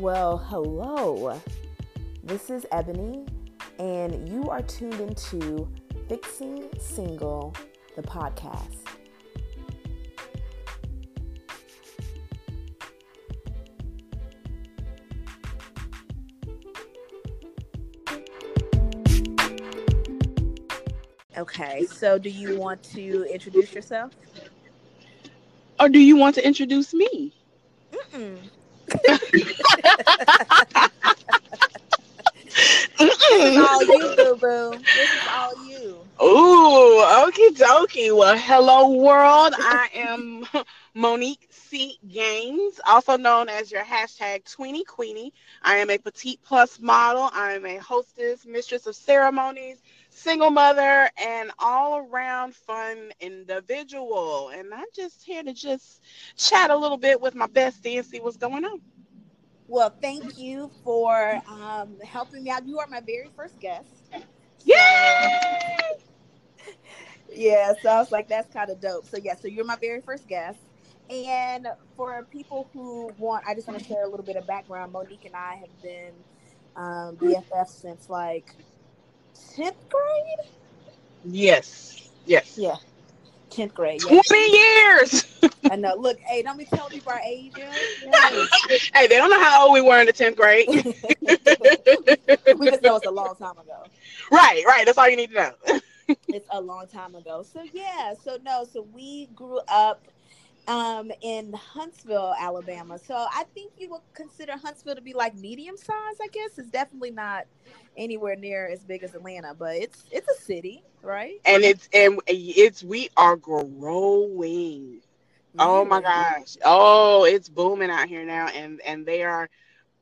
Well, hello. This is Ebony, and you are tuned into Fixing Single, the podcast. Okay, so do you want to introduce yourself? Or do you want to introduce me? Mm-mm. This is all you, boo boo. This is all you. Ooh, okie dokie. Well, hello world. I am Monique C. Gaines, also known as your hashtag Tweenie Queenie. I am a petite plus model. I am a hostess, mistress of ceremonies, single mother, and all around fun individual. And I'm just here to just chat a little bit with my bestie and see what's going on. Well, thank you for um, helping me out. You are my very first guest. Yay! Yeah, so I was like, that's kind of dope. So yeah, so you're my very first guest. And for people who want, I just want to share a little bit of background. Monique and I have been um, BFF since like 10th grade. Yes. Yes. Yeah, 10th grade. Yeah. 20 years. I know. Look, hey, don't be telling people our age. Yeah. Hey, they don't know how old we were in the 10th grade. we just know it's a long time ago. right, right. That's all you need to know. it's a long time ago. So yeah, so no, so we grew up um in Huntsville, Alabama. So I think you would consider Huntsville to be like medium size, I guess. It's definitely not anywhere near as big as Atlanta, but it's it's a city, right? and it's and it's we are growing. Oh my gosh. Oh, it's booming out here now and and they are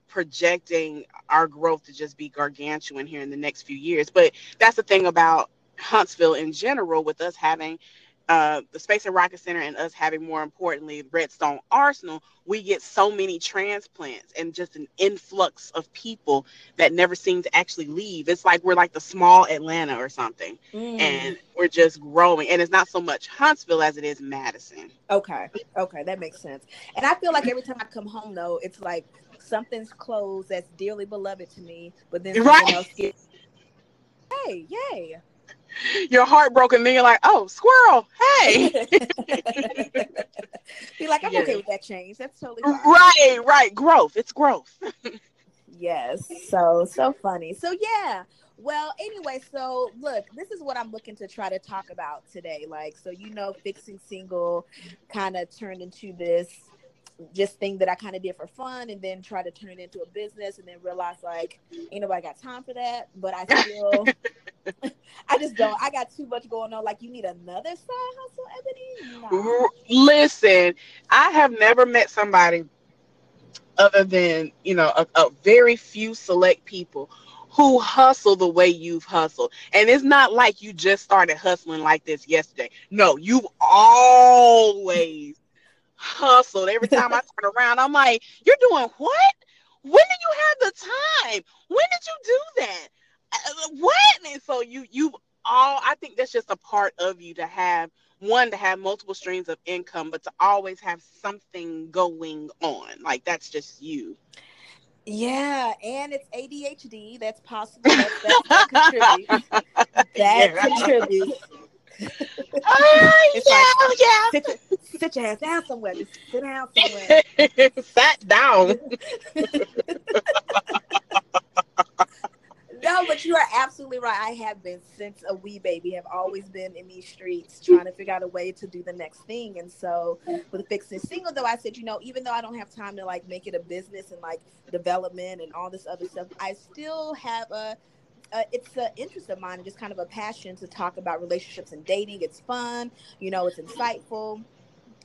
projecting our growth to just be gargantuan here in the next few years. But that's the thing about Huntsville in general with us having uh, the Space and Rocket Center and us having more importantly Redstone Arsenal, we get so many transplants and just an influx of people that never seem to actually leave. It's like we're like the small Atlanta or something Mm. and we're just growing. And it's not so much Huntsville as it is Madison. Okay. Okay, that makes sense. And I feel like every time I come home though, it's like something's closed that's dearly beloved to me, but then Right. else gets Hey, yay. You're heartbroken, then you're like, oh, squirrel, hey. Be like, I'm Yeah. okay with that change. That's totally fine. right, right. Growth. It's growth. Yes. So so funny. So yeah. Well, anyway, so look, this is what I'm looking to try to talk about today. Like, so you know, fixing single kind of turned into this just thing that I kind of did for fun and then try to turn it into a business and then realize like ain't nobody got time for that. But I still I just don't I got too much going on. Like you need another side hustle, Ebony? Listen, I have never met somebody other than, you know, a, a very few select people who hustle the way you've hustled. And it's not like you just started hustling like this yesterday. No, you've always hustled. Every time I turn around, I'm like, you're doing what? When did you have the time? When did you do that? Uh, What? And so you you all I think that's just a part of you to have one to have multiple streams of income, but to always have something going on. Like that's just you. Yeah, and it's ADHD. That's possible. That, that, that contributes. That Yeah. contributes. Oh, yeah, Sit your, sit your ass down somewhere. Just sit down somewhere. Sat down. No, but you are absolutely right. I have been since a wee baby. Have always been in these streets trying to figure out a way to do the next thing. And so with fixing single, though, I said, you know, even though I don't have time to like make it a business and like development and all this other stuff, I still have a. Uh, it's an interest of mine and just kind of a passion to talk about relationships and dating. It's fun, you know, it's insightful.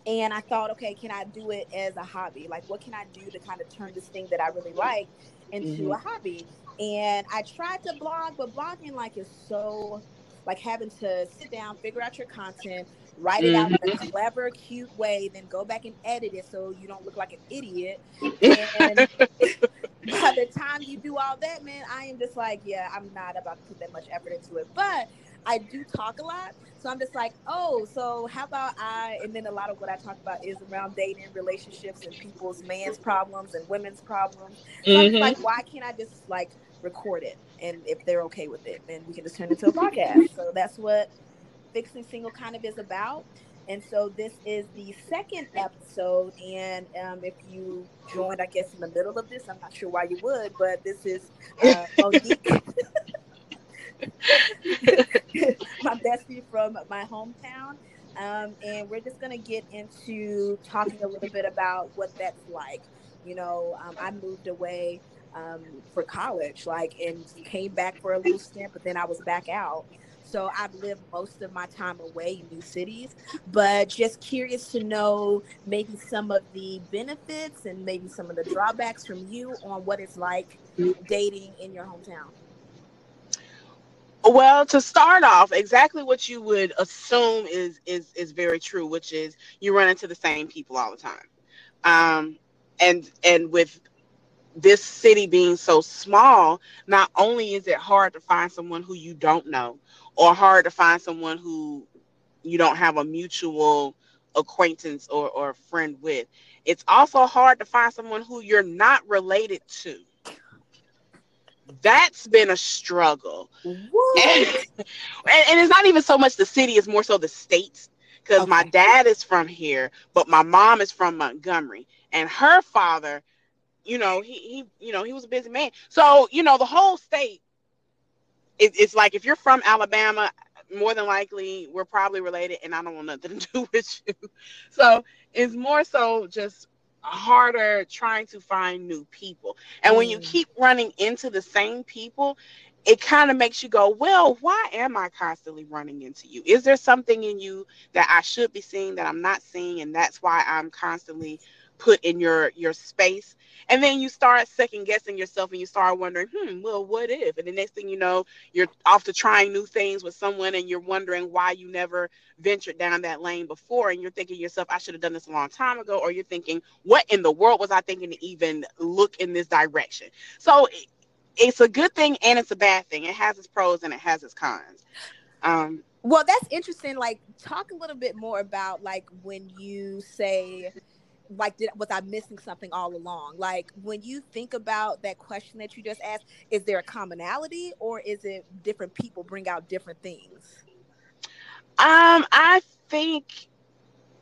And I thought, okay, can I do it as a hobby? Like, what can I do to kind of turn this thing that I really like into Mhm. a hobby? And I tried to blog, but blogging like is so like having to sit down, figure out your content, write it out in a clever, cute way, then go back and edit it so you don't look like an idiot. And by the time you do all that, man, I am just like, yeah, I'm not about to put that much effort into it. But I do talk a lot. So I'm just like, oh, so how about I? And then a lot of what I talk about is around dating, relationships, and people's man's problems and women's problems. So mm-hmm. I'm like, why can't I just like record it? And if they're okay with it, then we can just turn it into a podcast. So that's what Fixing Single kind of is about. And so this is the second episode. And um, if you joined, I guess, in the middle of this, I'm not sure why you would, but this is uh, Monique. my bestie from my hometown. Um, and we're just going to get into talking a little bit about what that's like. You know, um, I moved away um, for college, like, and came back for a little stint, but then I was back out. So I've lived most of my time away in new cities, but just curious to know maybe some of the benefits and maybe some of the drawbacks from you on what it's like dating in your hometown. Well, to start off, exactly what you would assume is is is very true, which is you run into the same people all the time. Um, and and with this city being so small, not only is it hard to find someone who you don't know, or hard to find someone who you don't have a mutual acquaintance or, or friend with, it's also hard to find someone who you're not related to that's been a struggle. And, and, it's not even so much the city, it's more so the states. Because okay. my dad is from here, but my mom is from Montgomery. And her father, you know, he, he you know, he was a busy man. So, you know, the whole state, it, it's like if you're from Alabama, more than likely we're probably related and I don't want nothing to do with you. So it's more so just harder trying to find new people. And mm. when you mm. keep running into the same people, it kind of makes you go, well, why am I constantly running into you? Is there something in you that I should be seeing that I'm not seeing? And that's why I'm constantly put in your your space and then you start second guessing yourself and you start wondering hmm well what if? And the next thing you know you're off to trying new things with someone and you're wondering why you never ventured down that lane before and you're thinking yourself i should have done this a long time ago or you're thinking what in the world was i thinking to even look in this direction? So it's a good thing and it's a bad thing. It has its pros and it has its cons. Um, well that's interesting like talk a little bit more about like when you say like did was i missing something all along like when you think about that question that you just asked is there a commonality or is it different people bring out different things um i think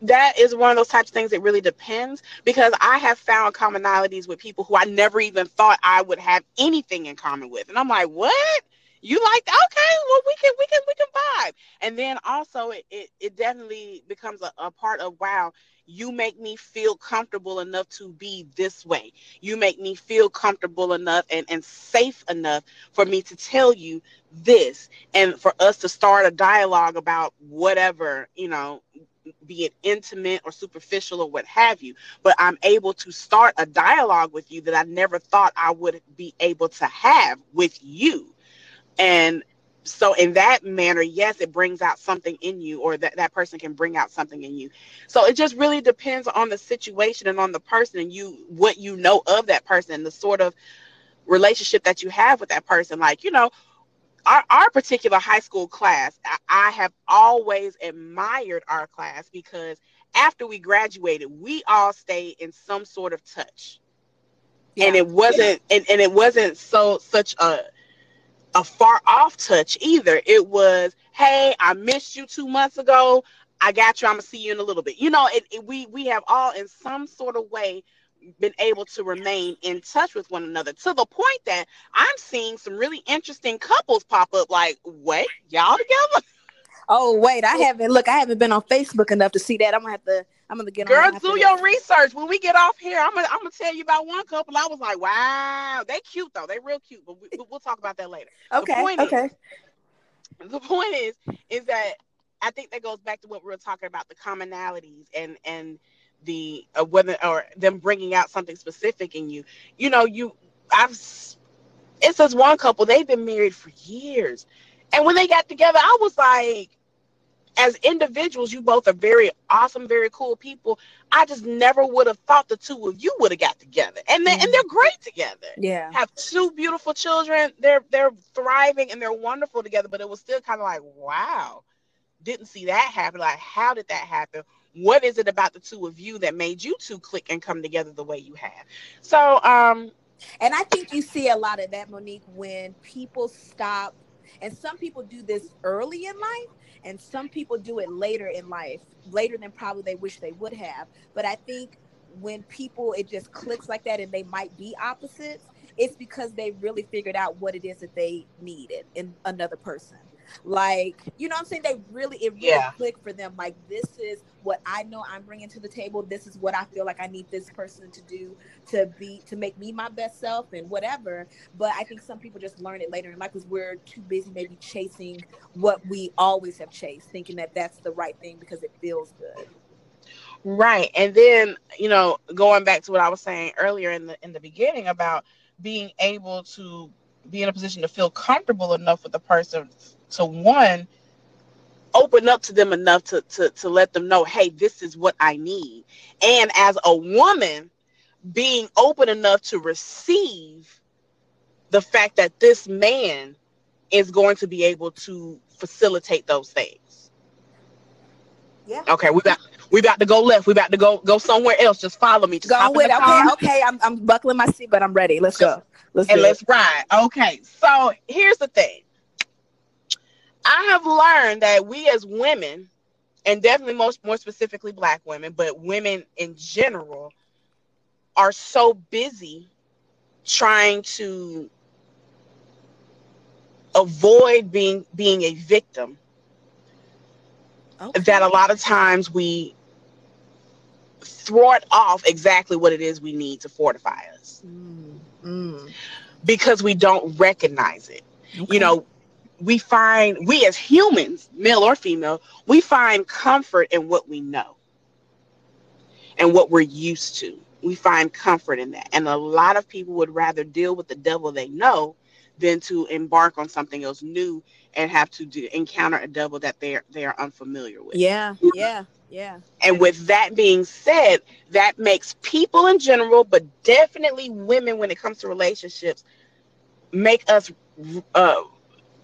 that is one of those types of things that really depends because I have found commonalities with people who I never even thought I would have anything in common with. And I'm like, what? You like okay, well we can we can we can vibe. And then also it it, it definitely becomes a, a part of wow, you make me feel comfortable enough to be this way. You make me feel comfortable enough and, and safe enough for me to tell you this and for us to start a dialogue about whatever, you know, be it intimate or superficial or what have you. But I'm able to start a dialogue with you that I never thought I would be able to have with you. And so in that manner yes it brings out something in you or that that person can bring out something in you. So it just really depends on the situation and on the person and you what you know of that person and the sort of relationship that you have with that person. Like you know our, our particular high school class I, I have always admired our class because after we graduated we all stayed in some sort of touch. Yeah. and it wasn't and, and it wasn't so such a a far off touch either. It was, hey, I missed you two months ago. I got you. I'm gonna see you in a little bit. You know, it, it, we we have all in some sort of way been able to remain in touch with one another to the point that I'm seeing some really interesting couples pop up. Like, wait, y'all together? Oh wait, I haven't look. I haven't been on Facebook enough to see that. I'm gonna have to I'm gonna get girl. do your research. When we get off here, I'm gonna I'm gonna tell you about one couple. I was like, wow, they cute though. They real cute. But we, will talk about that later. Okay. okay. Is, the point is, is that I think that goes back to what we were talking about the commonalities and and the uh, whether or them bringing out something specific in you. You know, you I've it says one couple they've been married for years, and when they got together, I was like as individuals, you both are very awesome, very cool people. I just never would have thought the two of you would have got together, and they, mm-hmm. and they're great together. Yeah, have two beautiful children. They're they're thriving and they're wonderful together. But it was still kind of like, wow, didn't see that happen. Like, how did that happen? What is it about the two of you that made you two click and come together the way you have? So, um, and I think you see a lot of that, Monique, when people stop. And some people do this early in life, and some people do it later in life, later than probably they wish they would have. But I think when people it just clicks like that and they might be opposites, it's because they really figured out what it is that they needed in another person. Like, you know I'm saying? They really, it really yeah. clicked for them. Like, this is what I know I'm bringing to the table. This is what I feel like I need this person to do to be, to make me my best self and whatever. But I think some people just learn it later in life because we're too busy maybe chasing what we always have chased, thinking that that's the right thing because it feels good. Right. And then, you know, going back to what I was saying earlier in the in the beginning about being able to be in a position to feel comfortable enough with the person to one open up to them enough to, to to let them know hey this is what i need. And as a woman being open enough to receive the fact that this man is going to be able to facilitate those things. Yeah. Okay we got we about to go left. We about to go go somewhere else. Just follow me. Just go with okay okay. I'm, I'm buckling my seat but i'm ready. Let's go. Let's and let's ride. Okay so here's the thing I have learned that we as women, and definitely most more specifically black women, but women in general, are so busy trying to avoid being being a victim okay. that a lot of times we thwart off exactly what it is we need to fortify us mm, mm. because we don't recognize it okay. you know we find we as humans male or female we find comfort in what we know and what we're used to. We find comfort in that. And a lot of people would rather deal with the devil they know than to embark on something else new and have to do, encounter a devil that they're they're unfamiliar with. Yeah yeah yeah. And with that being said that makes people in general but definitely women when it comes to relationships make us uh,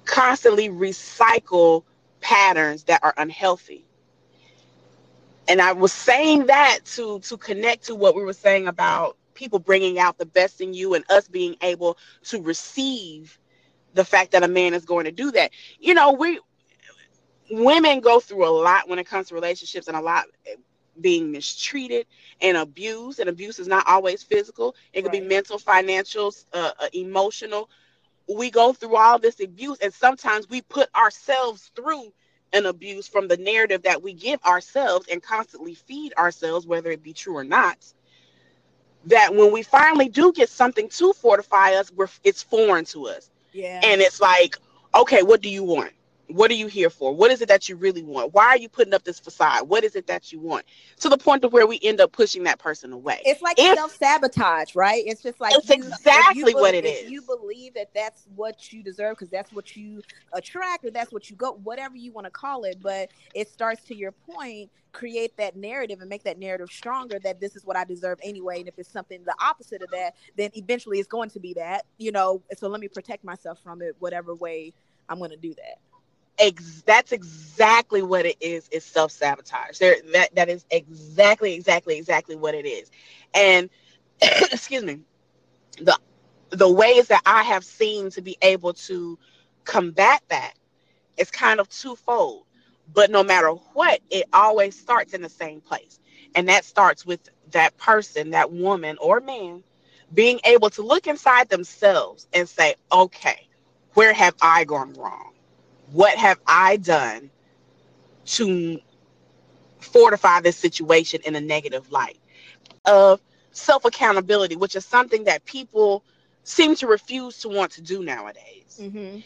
constantly recycle patterns that are unhealthy. And I was saying that to to connect to what we were saying about people bringing out the best in you and us being able to receive the fact that a man is going to do that. You know, we women go through a lot when it comes to relationships and a lot being mistreated and abused and abuse is not always physical it could right. be mental financial uh, uh emotional we go through all this abuse and sometimes we put ourselves through an abuse from the narrative that we give ourselves and constantly feed ourselves whether it be true or not that when we finally do get something to fortify us we're it's foreign to us. Yeah. And it's like okay what do you want what are you here for? What is it that you really want? Why are you putting up this facade? What is it that you want? To the point of where we end up pushing that person away. It's like self sabotage, right? It's just like it's you, exactly believe, what it is. You believe that that's what you deserve because that's what you attract or that's what you go, whatever you want to call it. But it starts to your point, create that narrative and make that narrative stronger that this is what I deserve anyway. And if it's something the opposite of that, then eventually it's going to be that, you know. So let me protect myself from it, whatever way I'm going to do that ex- that's exactly what it is is self-sabotage. There that that is exactly exactly exactly what it is. And excuse me the the ways that i have seen to be able to combat that is kind of twofold. But no matter what it always starts in the same place. And that starts with that person that woman or man being able to look inside themselves and say okay where have i gone wrong what have I done to fortify this situation in a negative light? Of self accountability, which is something that people seem to refuse to want to do nowadays. Mm-hmm.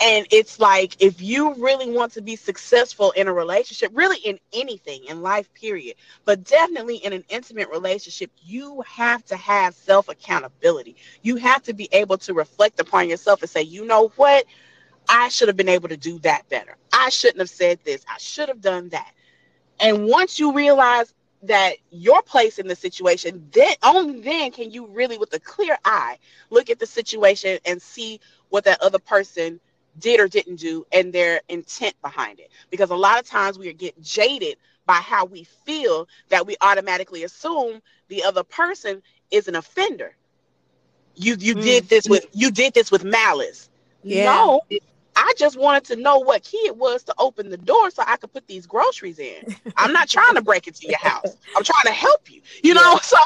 And it's like if you really want to be successful in a relationship, really in anything in life, period, but definitely in an intimate relationship, you have to have self accountability. You have to be able to reflect upon yourself and say, you know what? I should have been able to do that better. I shouldn't have said this. I should have done that. And once you realize that your place in the situation, then only then can you really, with a clear eye, look at the situation and see what that other person did or didn't do and their intent behind it. Because a lot of times we get jaded by how we feel that we automatically assume the other person is an offender. You you mm. did this with you did this with malice. Yeah. No, I just wanted to know what key it was to open the door so I could put these groceries in. I'm not trying to break into your house. I'm trying to help you. You know, so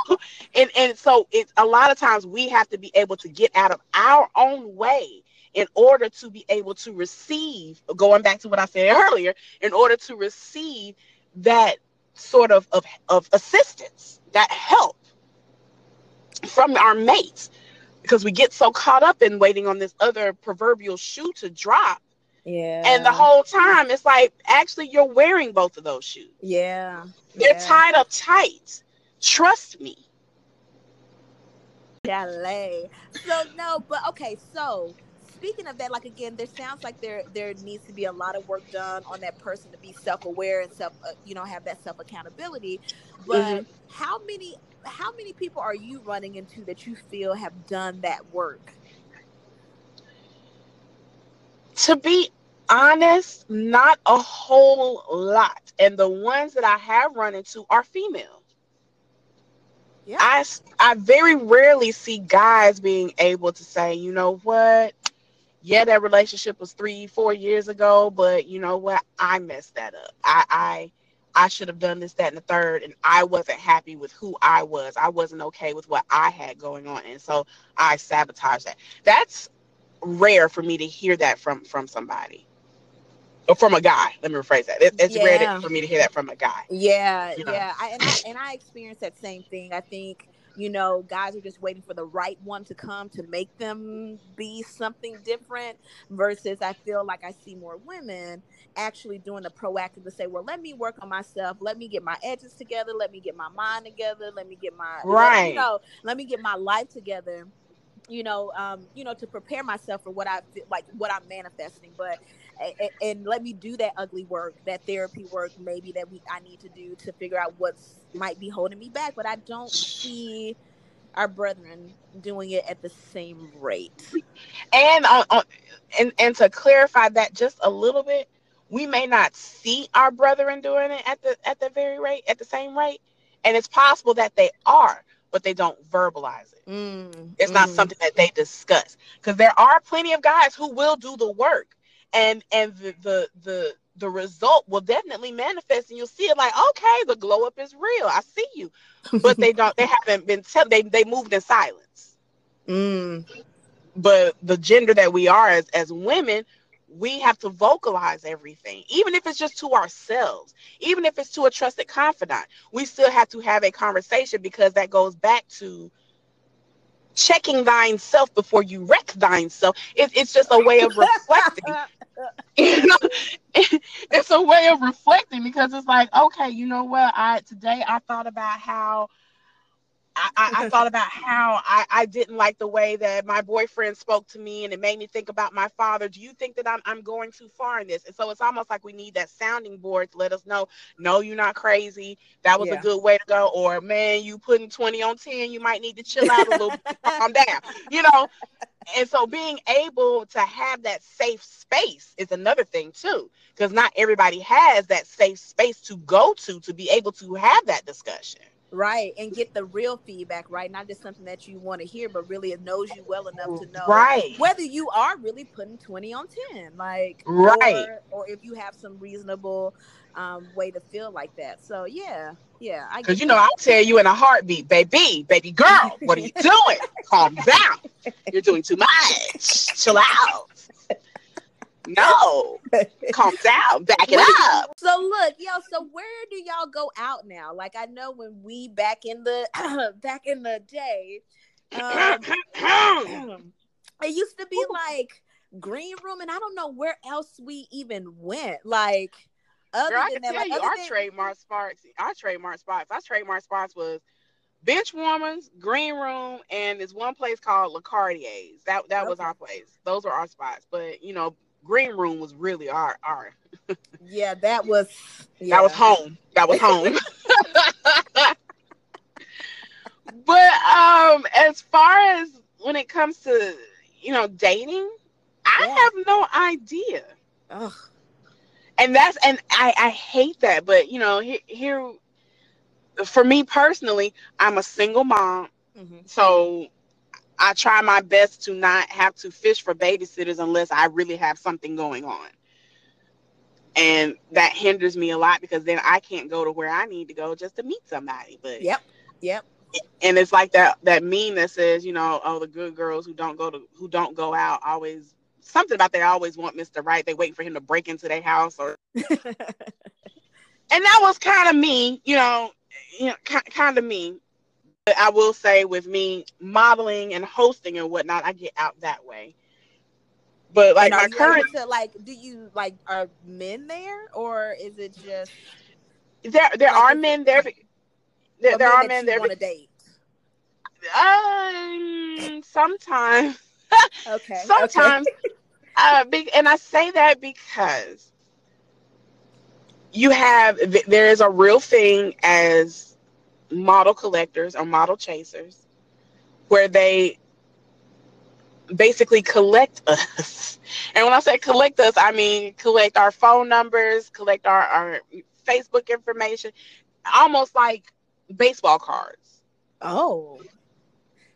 and and so it's a lot of times we have to be able to get out of our own way in order to be able to receive going back to what I said earlier, in order to receive that sort of of, of assistance, that help from our mates because we get so caught up in waiting on this other proverbial shoe to drop. Yeah. And the whole time it's like actually you're wearing both of those shoes. Yeah. They're yeah. tied up tight. Trust me. Chalet. So no, but okay, so speaking of that, like again, there sounds like there there needs to be a lot of work done on that person to be self aware and self, uh, you know, have that self accountability. But mm-hmm. how many how many people are you running into that you feel have done that work? To be honest, not a whole lot. And the ones that I have run into are female. Yeah. I, I very rarely see guys being able to say, you know what? Yeah, that relationship was three, four years ago, but you know what? I messed that up. I, I I should have done this, that, and the third, and I wasn't happy with who I was. I wasn't okay with what I had going on, and so I sabotaged that. That's rare for me to hear that from from somebody or from a guy. Let me rephrase that. It, it's yeah. rare for me to hear that from a guy. Yeah, you know? yeah. I, and I and I experienced that same thing. I think you know, guys are just waiting for the right one to come to make them be something different. Versus, I feel like I see more women actually doing the proactive to say, well, let me work on myself. Let me get my edges together. Let me get my mind together. Let me get my right. You know, let me get my life together. You know, um, you know, to prepare myself for what I like, what I'm manifesting. But and, and let me do that ugly work, that therapy work, maybe that we I need to do to figure out what's might be holding me back. But I don't see our brethren doing it at the same rate. And uh, uh, and and to clarify that just a little bit, we may not see our brethren doing it at the at the very rate at the same rate, and it's possible that they are, but they don't verbalize it. Mm, it's mm. not something that they discuss because there are plenty of guys who will do the work and and the the the the result will definitely manifest and you'll see it like okay the glow up is real. I see you. But they don't they haven't been tell they they moved in silence. Mm. but the gender that we are as as women we have to vocalize everything even if it's just to ourselves even if it's to a trusted confidant. We still have to have a conversation because that goes back to checking thine self before you wreck thine self. It, it's just a way of reflecting. you know, it, it's a way of reflecting because it's like, okay, you know what? I today I thought about how I, I, thought about how I, I didn't like the way that my boyfriend spoke to me and it made me think about my father. Do you think that I'm, I'm going too far in this? And so it's almost like we need that sounding board to let us know, no, you're not crazy. That was yeah. a good way to go. Or, man, you putting 20 on 10, you might need to chill out a little calm down, you know? And so being able to have that safe space is another thing too, because not everybody has that safe space to go to to be able to have that discussion right and get the real feedback right? Not just something that you want to hear but really it knows you well enough to know right. whether you are really putting 20 on 10 like right. or, or if you have some reasonable um, way to feel like that. So yeah yeah I because you know i'll tell you in a heartbeat baby baby girl what are you doing? Calm down. You're doing too much. Chill out no, calm down, back it up. So look, yo, so where do y'all go out now? Like I know when we back in the back in the day, um, it used to be like green room, and I don't know where else we even went. Like, other Girl, I can that, tell like, you our than... trademark spots. Our trademark spots. Our trademark spots was bench warmers, green room, and this one place called LaCartier's. That that okay. was our place. Those were our spots. But you know, green room was really our our. yeah, that was. Yeah. That was home. That was home. but um, as far as when it comes to you know dating, I yeah. have no idea. Ugh. And that's and I I hate that, but you know here, here for me personally, I'm a single mom, mm-hmm. so I try my best to not have to fish for babysitters unless I really have something going on. And that hinders me a lot because then I can't go to where I need to go just to meet somebody. But yep, yep. And it's like that that meme that says, you know, oh, the good girls who don't go to who don't go out always something about they always want Mr. Right. They wait for him to break into their house or. and that was kind of me, you know, you know, kind of me. But I will say, with me modeling and hosting and whatnot, I get out that way. But like my current, to, like, do you like are men there or is it just there? There like, are men there. There, there are men there. Want to date? Um, sometimes. okay. sometimes. Okay. uh, and I say that because you have there is a real thing as model collectors or model chasers where they basically collect us. And when I say collect us, I mean collect our phone numbers, collect our, our Facebook information, almost like baseball cards. Oh,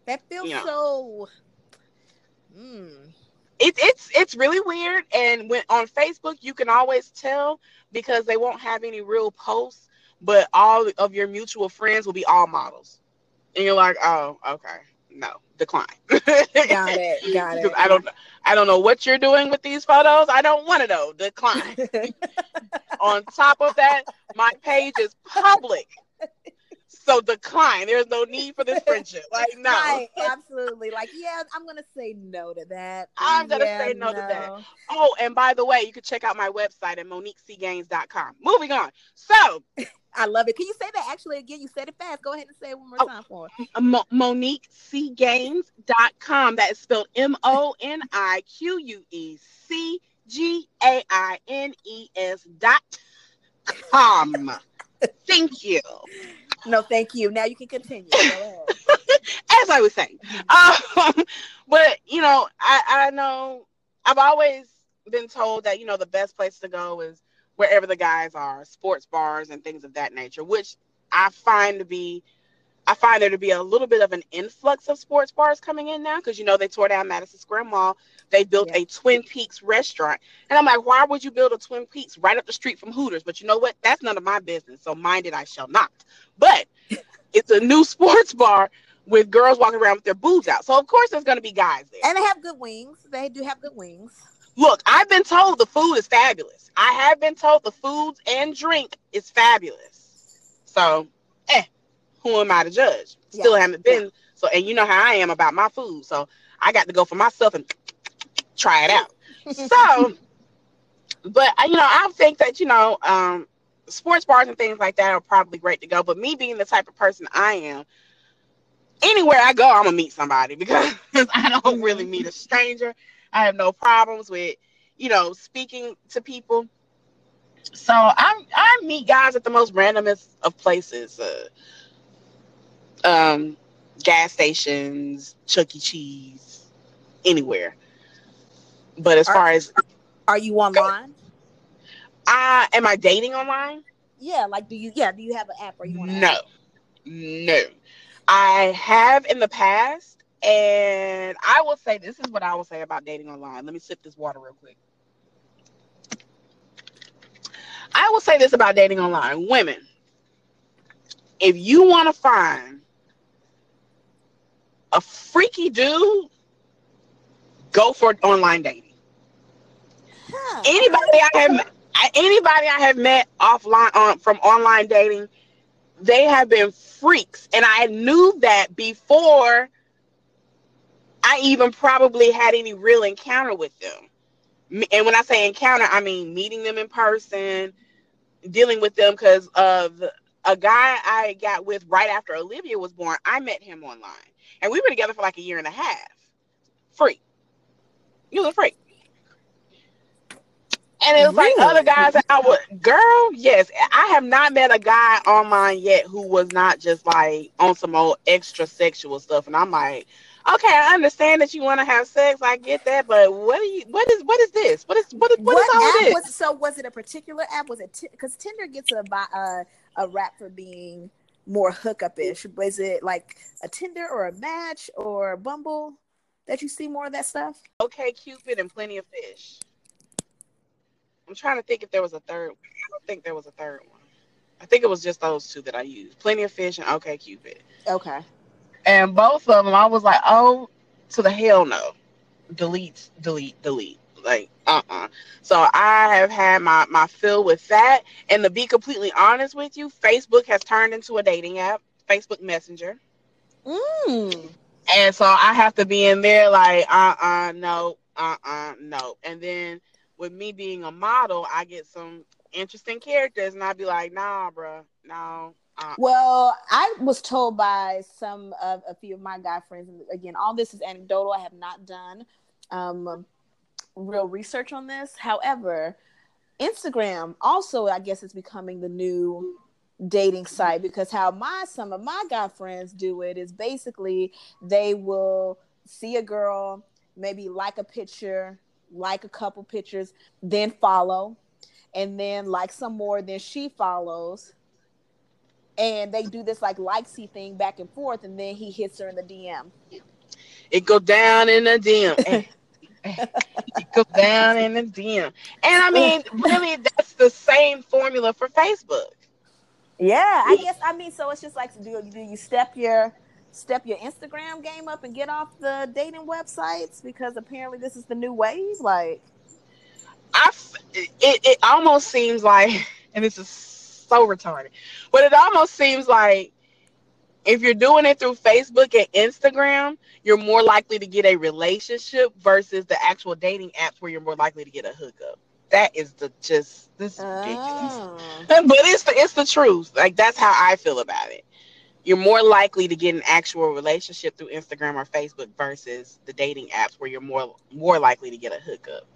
that feels you know. so. Hmm. It, it's it's really weird, and when on Facebook you can always tell because they won't have any real posts, but all of your mutual friends will be all models. And you're like, oh, okay, no, decline. got it, got it. I don't, I don't know what you're doing with these photos. I don't want to know. Decline. On top of that, my page is public. So decline. There's no need for this friendship. Like no. Right, absolutely. Like yeah, I'm gonna say no to that. I'm gonna yeah, say no, no, to that. Oh, and by the way, you can check out my website at moniquecgaines.com. Moving on. So. I love it. Can you say that actually again? You said it fast. Go ahead and say it one more oh, time for me. Mo- MoniqueCgaines.com. That is spelled M O N I Q U E C G A I N E S dot com. Thank you. No, thank you. Now you can continue. As I was saying, um, but you know, I I know I've always been told that you know the best place to go is wherever the guys are, sports bars and things of that nature, which I find to be I find there to be a little bit of an influx of sports bars coming in now because you know they tore down Madison Square Mall. They built yeah. a Twin Peaks restaurant. And I'm like, why would you build a Twin Peaks right up the street from Hooters? But you know what? That's none of my business. So mind it, I shall not. But it's a new sports bar with girls walking around with their boobs out. So of course there's gonna be guys there. And they have good wings. They do have good wings. Look, I've been told the food is fabulous. I have been told the foods and drink is fabulous. So, eh, who am I to judge? Still yeah. haven't been. Yeah. So, and you know how I am about my food. So I got to go for myself and try it out. so, but you know, I think that you know, um, sports bars and things like that are probably great to go. But me being the type of person I am, anywhere I go, I'm gonna meet somebody because I don't really meet a stranger. I have no problems with, you know, speaking to people. So I I meet guys at the most randomest of places. Uh, um, gas stations, Chuck E. Cheese, anywhere. But as are, far as are you online? I am I dating online? Yeah, like do you yeah, do you have an app or you want No. No. I have in the past and I will say this is what I will say about dating online. Let me sip this water real quick. I will say this about dating online. Women, if you want to find a freaky dude, go for online dating. Huh. Anybody I have anybody I have met offline on from online dating, they have been freaks, and I knew that before I even probably had any real encounter with them. And when I say encounter, I mean meeting them in person, dealing with them because of a guy I got with right after Olivia was born. I met him online and we were together for like a year and a half. Free. You was free. And it was really? like other guys that I would, girl, yes. I have not met a guy online yet who was not just like on some old extra sexual stuff. And I'm like, okay, I understand that you want to have sex. I get that, but what do you? What is? What is this? What is? What is? What, what is all this? Was, so was it a particular app? Was it because t- Tinder gets a uh, a rap for being more hookup-ish? Was it like a Tinder or a Match or Bumble that you see more of that stuff? OkCupid and Plenty of Fish. I'm trying to think if there was a third. I don't think there was a third one. I think it was just those two that I used. Plenty of Fish and OkCupid. Okay. And both of them, I was like, oh, to the hell no. Delete, delete, delete. Like, uh-uh. So I have had my my fill with that. And to be completely honest with you, Facebook has turned into a dating app. Facebook Messenger. Mm. And so I have to be in there like, uh-uh, no, uh-uh, no. And then with me being a model, I get some interesting characters, and I'd be like, nah, bro, no, uh, well, I was told by some of a few of my guy friends, and again, all this is anecdotal. I have not done um, real research on this. However, Instagram also, I guess, is becoming the new dating site because how my some of my guy friends do it is basically they will see a girl, maybe like a picture, like a couple pictures, then follow, and then like some more, then she follows and they do this like likesy thing back and forth, and then he hits her in the DM. It go down in the DM. Eh, eh, it go down in the DM. And I mean, really, that's the same formula for Facebook. Yeah, I guess. I mean, so it's just like, do do you step your step your Instagram game up and get off the dating websites because apparently this is the new wave? Like, I it it almost seems like, and this is so retarded. But it almost seems like if you're doing it through Facebook and Instagram, you're more likely to get a relationship versus the actual dating apps where you're more likely to get a hookup. That is the just this is ridiculous. Oh. But it's the it's the truth. Like that's how I feel about it. You're more likely to get an actual relationship through Instagram or Facebook versus the dating apps where you're more more likely to get a hookup.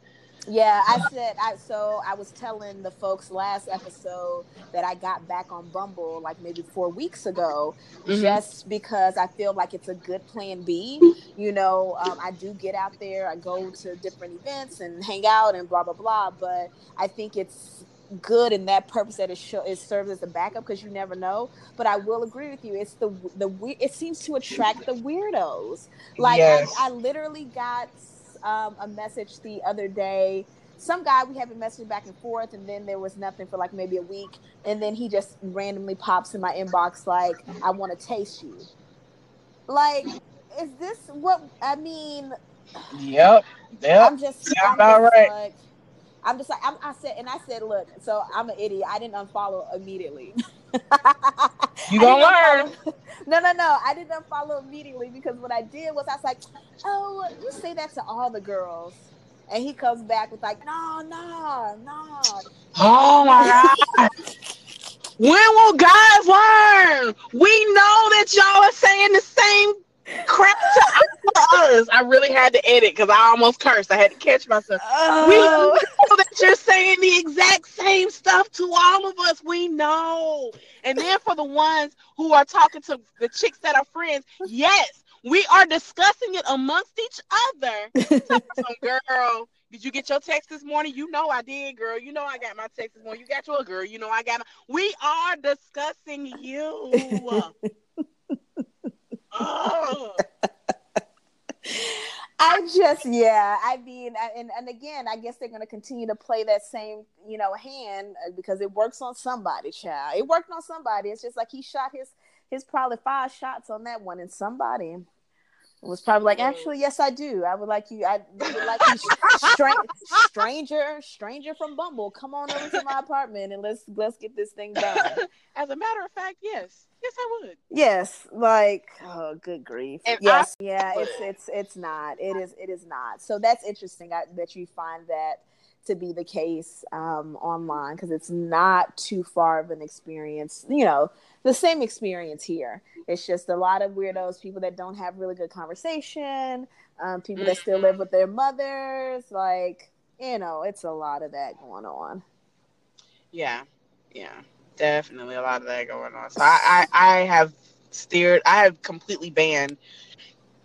Yeah, I said I so I was telling the folks last episode that I got back on Bumble like maybe four weeks ago, mm-hmm. just because I feel like it's a good plan B. You know, um, I do get out there, I go to different events and hang out and blah blah blah. But I think it's good in that purpose that it show it serves as a backup because you never know. But I will agree with you. It's the the it seems to attract the weirdos. Like yes. I, I literally got um, a message the other day. Some guy we have been messaging back and forth, and then there was nothing for like maybe a week, and then he just randomly pops in my inbox like, "I want to taste you." Like, is this what I mean? Yep. Yep. I'm just. I'm just right. Like, I'm just like I'm, i said, and I said, look. So I'm an idiot. I didn't unfollow immediately. you gonna learn. No, no, no. I didn't unfollow immediately because what I did was I was like, oh, you say that to all the girls. And he comes back with like, no, no, no. Oh my god. when will guys learn? We know that y'all are saying the same crap to us. I really had to edit because I almost cursed. I had to catch myself. Oh. We know that you're saying the exact same stuff to all of us. We know. And then for the ones who are talking to the chicks that are friends, yes, we are discussing it amongst each other. Some girl. Did you get your text this morning? You know I did, girl. You know I got my text this morning. You got your girl. You know I got my. We are discussing you. I just, yeah, I mean, and, and again, I guess they're going to continue to play that same, you know, hand uh, because it works on somebody, child. It worked on somebody. It's just like he shot his, his probably five shots on that one and somebody was probably like, actually, yes, I do. I would like you. I would like you, stra- stranger, stranger from Bumble. Come on over to my apartment and let's let's get this thing done. As a matter of fact, yes, yes, I would. Yes, like oh, good grief. And yes, I- yeah, it's it's it's not. It is it is not. So that's interesting I, that you find that to be the case um, online because it's not too far of an experience. You know, the same experience here it's just a lot of weirdos, people that don't have really good conversation, um, people that still live mm-hmm. with their mothers. Like, you know, it's a lot of that going on. Yeah, yeah, definitely a lot of that going on. So I, I, I have steered. I have completely banned.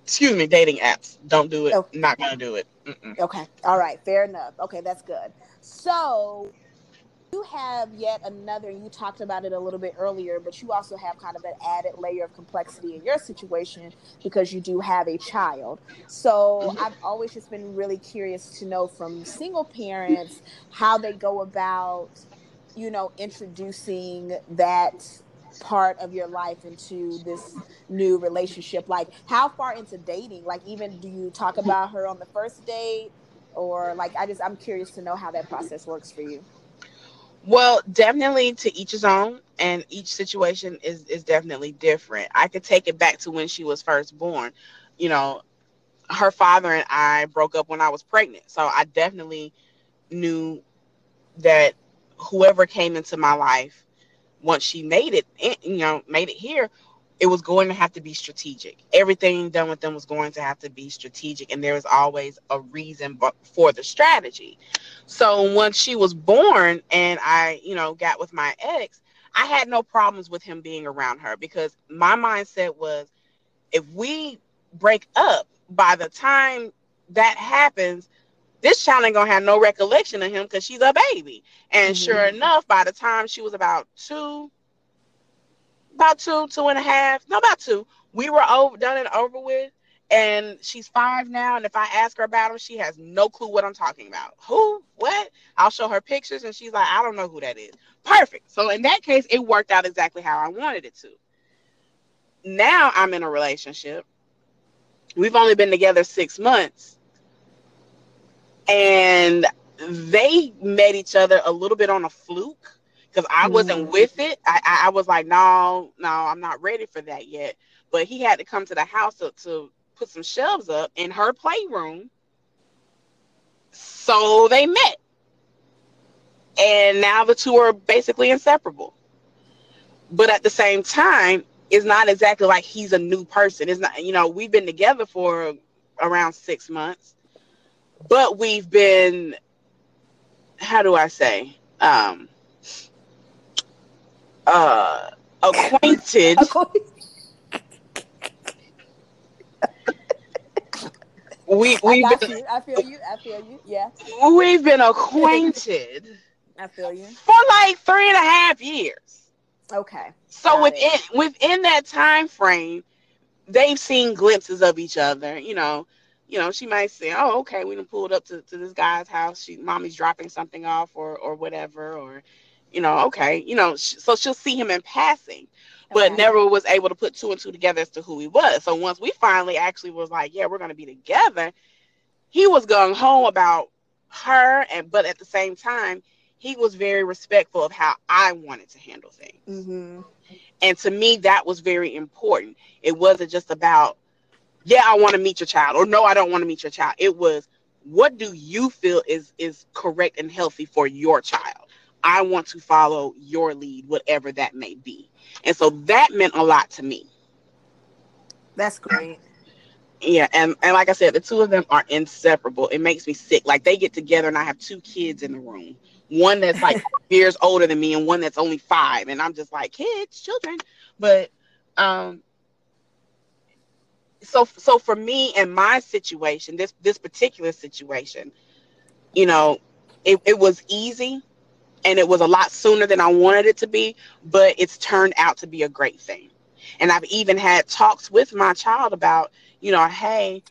Excuse me, dating apps. Don't do it. Okay. Not gonna do it. Mm-mm. Okay. All right. Fair enough. Okay, that's good. So you have yet another you talked about it a little bit earlier but you also have kind of an added layer of complexity in your situation because you do have a child so mm-hmm. i've always just been really curious to know from single parents how they go about you know introducing that part of your life into this new relationship? Like how far into dating? Like even do you talk hmm. about her on the first date? Or like i just i'm curious to know how that process works for you. Well, definitely to each his own, and each situation is is definitely different. I could take it back to when she was first born. You know, her father and I broke up when I was pregnant, so I definitely knew that whoever came into my life once she made it, you know, made it here, it was going to have to be strategic. Everything done with them was going to have to be strategic, and there was always a reason for the strategy. So once she was born, and I, you know, got with my ex, I had no problems with him being around her because my mindset was, if we break up, by the time that happens, this child ain't gonna have no recollection of him because she's a baby. And mm-hmm. sure enough, by the time she was about two, about two, two and a half, no, about two. We were over done and over with, and she's five now. And if I ask her about him, she has no clue what I'm talking about. Who? What? I'll show her pictures, and she's like, I don't know who that is. Perfect. So in that case, it worked out exactly how I wanted it to. Now I'm in a relationship. We've only been together six months, and they met each other a little bit on a fluke because I wasn't mm-hmm. with it. I, I was like, no, no, I'm not ready for that yet. But he had to come to the house to, to put some shelves up in her playroom. So they met. And now the two are basically inseparable. But at the same time, it's not exactly like he's a new person. It's not, you know, we've been together for around six months, but we've been, how do I say? Um, uh, acquainted. we we've I been, you. I feel you. I feel you. Yeah. We've been acquainted. I feel you. For like three and a half years. Okay. So Got within it. within that time frame, they've seen glimpses of each other. You know, you know, she might say, "Oh, okay, we done pulled up to, to this guy's house. She, mommy's dropping something off, or or whatever, or you know, okay, you know, sh- so she'll see him in passing, but okay. never was able to put two and two together as to who he was. So once we finally actually was like, yeah, we're going to be together, he was going home about her, and but at the same time, he was very respectful of how I wanted to handle things. Mm-hmm. And to me, that was very important. It wasn't just about, yeah, I want to meet your child, or no, I don't want to meet your child. It was, what do you feel is is correct and healthy for your child? I want to follow your lead, whatever that may be. And so that meant a lot to me. That's great. Yeah, and, and like I said, the two of them are inseparable. It makes me sick. Like they get together and I have two kids in the room. One that's like years older than me and one that's only five. And I'm just like, kids, children. But um so so for me and my situation, this this particular situation, you know, it, it was easy and it was a lot sooner than I wanted it to be, but it's turned out to be a great thing. And I've even had talks with my child about, you know, hey,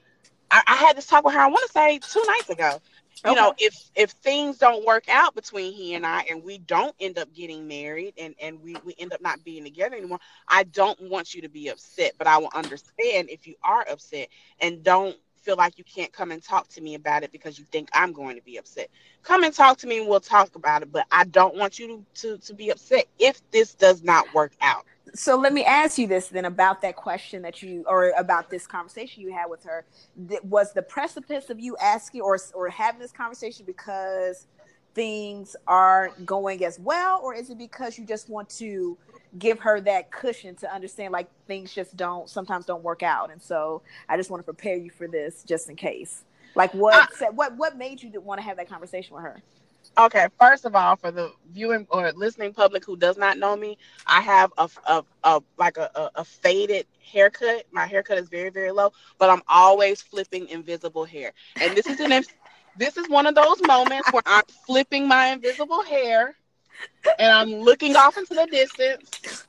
I, I had this talk with her, I want to say two nights ago. You okay. know, if if things don't work out between he and I and we don't end up getting married and, and we, we end up not being together anymore, I don't want you to be upset, but I will understand if you are upset and don't feel like you can't come and talk to me about it because you think I'm going to be upset. Come and talk to me and we'll talk about it. But I don't want you to, to, to be upset if this does not work out. So let me ask you this then about that question that you, or about this conversation you had with her. Was the precipice of you asking or, or having this conversation because things aren't going as well, or is it because you just want to give her that cushion to understand like things just don't sometimes don't work out and so i just want to prepare you for this just in case Like what? what? What made you want to have that conversation with her? Okay, first of all, for the viewing or listening public who does not know me, I have a, a, a like a, a, a, faded haircut. My haircut is very very low, but I'm always flipping invisible hair. And this is an this is one of those moments where I'm flipping my invisible hair, and I'm looking off into the distance,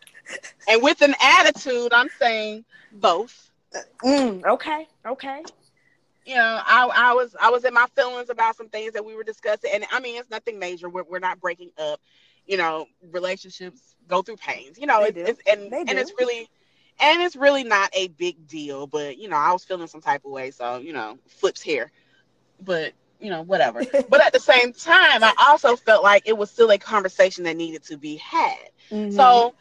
and with an attitude, I'm saying both. Mm, okay, okay you know, I, I was I was in my feelings about some things that we were discussing, and I mean, it's nothing major. We're, we're not breaking up. You know, relationships go through pains. You know, it, it's and and it's really and it's really not a big deal. But you know, I was feeling some type of way, so you know, flips here. But you know, whatever. but at the same time, I also felt like it was still a conversation that needed to be had. Mm-hmm. So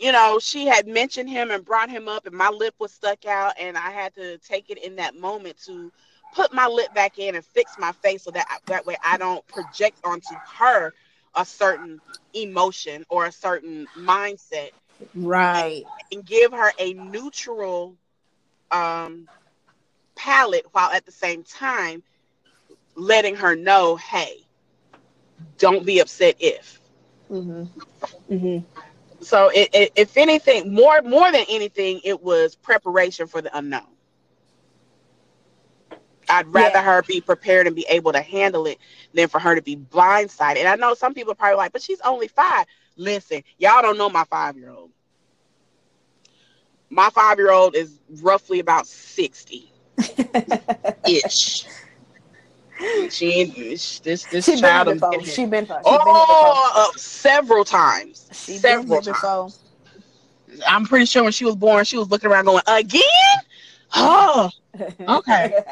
you know, she had mentioned him and brought him up, and my lip was stuck out, and I had to take it in that moment to put my lip back in and fix my face so that that way I don't project onto her a certain emotion or a certain mindset, right, and, and give her a neutral um palette while at the same time letting her know, hey, don't be upset if. Mm-hmm. Mm-hmm so it, it, if anything more more than anything it was preparation for the unknown. I'd rather yeah. her be prepared and be able to handle it than for her to be blindsided. And i know some people are probably like but she's only five. Listen y'all don't know my five year old my five year old is roughly about 60 ish she ain't this this she child been before. She been for. She oh, been uh, several times. She several times. Before. I'm pretty sure when she was born, she was looking around going again. Oh, okay.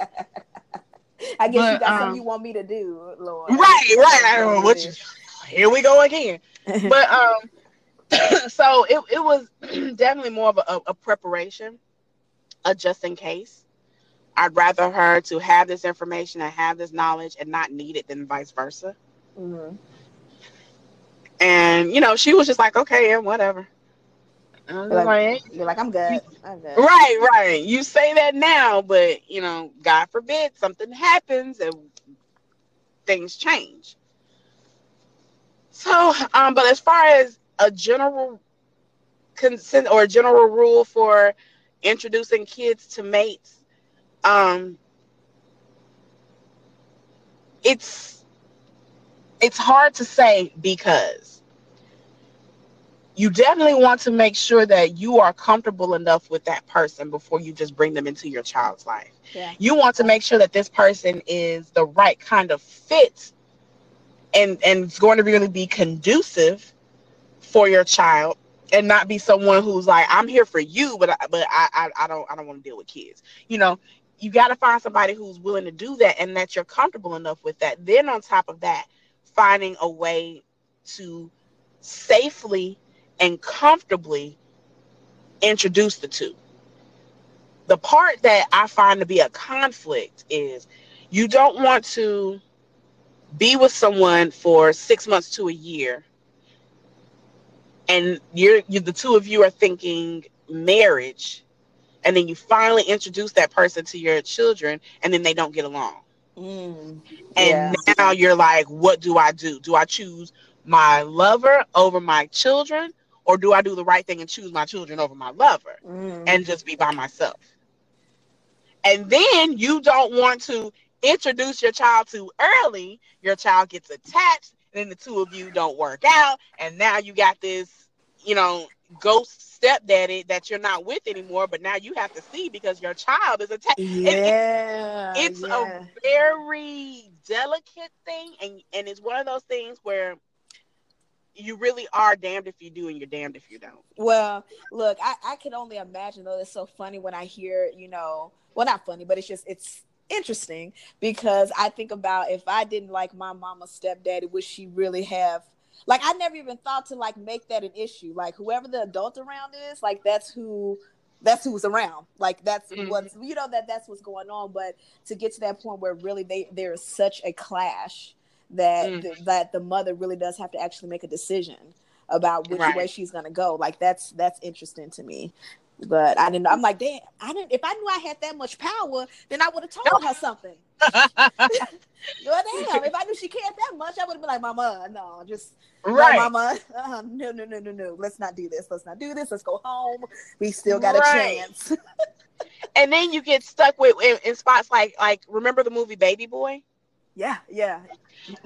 I guess but, you got um, something you want me to do, Lord. Right, right. I don't know what you, here we go again. but um, so it it was definitely more of a, a preparation, a just in case. I'd rather her to have this information and have this knowledge and not need it than vice versa. Mm-hmm. And you know, she was just like, okay, yeah, whatever. Like, like, you're like, I'm good. I'm good. Right, right. You say that now, but you know, God forbid something happens and things change. So, um, but as far as a general consent or a general rule for introducing kids to mates, um it's it's hard to say because you definitely want to make sure that you are comfortable enough with that person before you just bring them into your child's life. Yeah. You want to make sure that this person is the right kind of fit and and it's going to really be conducive for your child and not be someone who's like I'm here for you but I, but I, I I don't I don't want to deal with kids. You know, you got to find somebody who's willing to do that and that you're comfortable enough with that. Then, on top of that, finding a way to safely and comfortably introduce the two. The part that I find to be a conflict is you don't want to be with someone for six months to a year and you're you the two of you are thinking marriage and then you finally introduce that person to your children and then they don't get along mm, and yeah. now you're like what do i do do i choose my lover over my children or do i do the right thing and choose my children over my lover mm. and just be by myself and then you don't want to introduce your child too early your child gets attached and then the two of you don't work out and now you got this you know ghost stepdaddy that you're not with anymore, but now you have to see because your child is attached. Yeah, it's, it's yeah. a very delicate thing, and and it's one of those things where you really are damned if you do and you're damned if you don't. Well, look, I, I can only imagine though. It's so funny when I hear, you know, well, not funny, but it's just it's interesting because I think about if I didn't like my mama's stepdaddy, would she really have like I never even thought to like make that an issue. Like whoever the adult around is, like that's who that's who's around. Like that's mm-hmm. what's you know that that's what's going on. But to get to that point where really they there is such a clash that mm. th- that the mother really does have to actually make a decision about which right. way she's gonna go. Like that's that's interesting to me. But I didn't. I'm like, damn. I didn't. If I knew I had that much power, then I would have told her something. Well, damn. If I knew she cared that much, I would have been like, Mama, no, just right, no, Mama, uh, no, no, no, no, no. Let's not do this. Let's not do this. Let's go home. We still got right. a chance. and then you get stuck with in, in spots like like remember the movie Baby Boy? Yeah, yeah.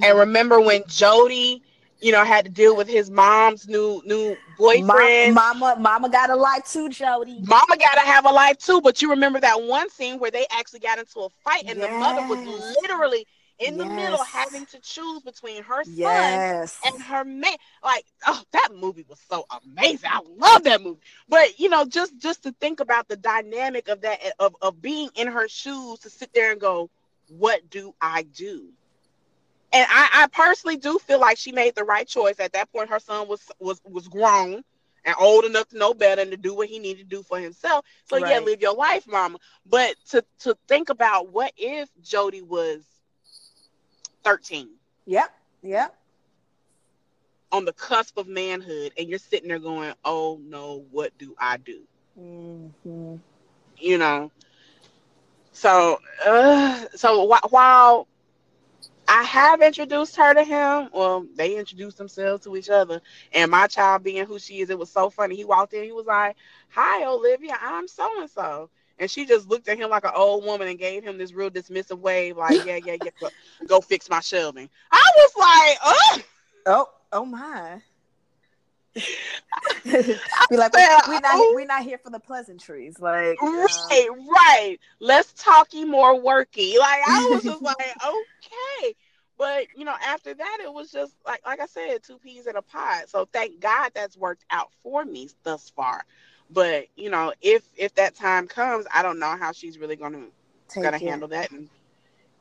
And remember when Jody you know, had to deal with his mom's new new boyfriend. Mama, mama got a life too, Jody. Mama got to have a life too. But you remember that one scene where they actually got into a fight, and yes. the mother was literally in yes. the middle having to choose between her son yes. and her man. Like, oh, that movie was so amazing. I love that movie. But you know, just just to think about the dynamic of that of of being in her shoes to sit there and go, what do I do? And I, I personally do feel like she made the right choice. At that point, her son was was was grown and old enough to know better and to do what he needed to do for himself. So right. yeah, live your life, mama. But to to think about what if Jody was 13. Yep. Yep. On the cusp of manhood, and you're sitting there going, "Oh no, what do I do?" Mm-hmm. You know. So, uh, so wh- while I have introduced her to him. Well, they introduced themselves to each other. And my child being who she is, it was so funny. He walked in, he was like, Hi, Olivia, I'm so and so. And she just looked at him like an old woman and gave him this real dismissive wave, like, Yeah, yeah, yeah, go fix my shelving. I was like, Oh, oh, oh my. be like, we're not, oh. we're not here for the pleasantries. Like, right, uh, right. Let's talky more worky. Like, I was just like, okay. But you know, after that, it was just like, like I said, two peas in a pod. So thank God that's worked out for me thus far. But you know, if if that time comes, I don't know how she's really gonna Take gonna it. handle that. And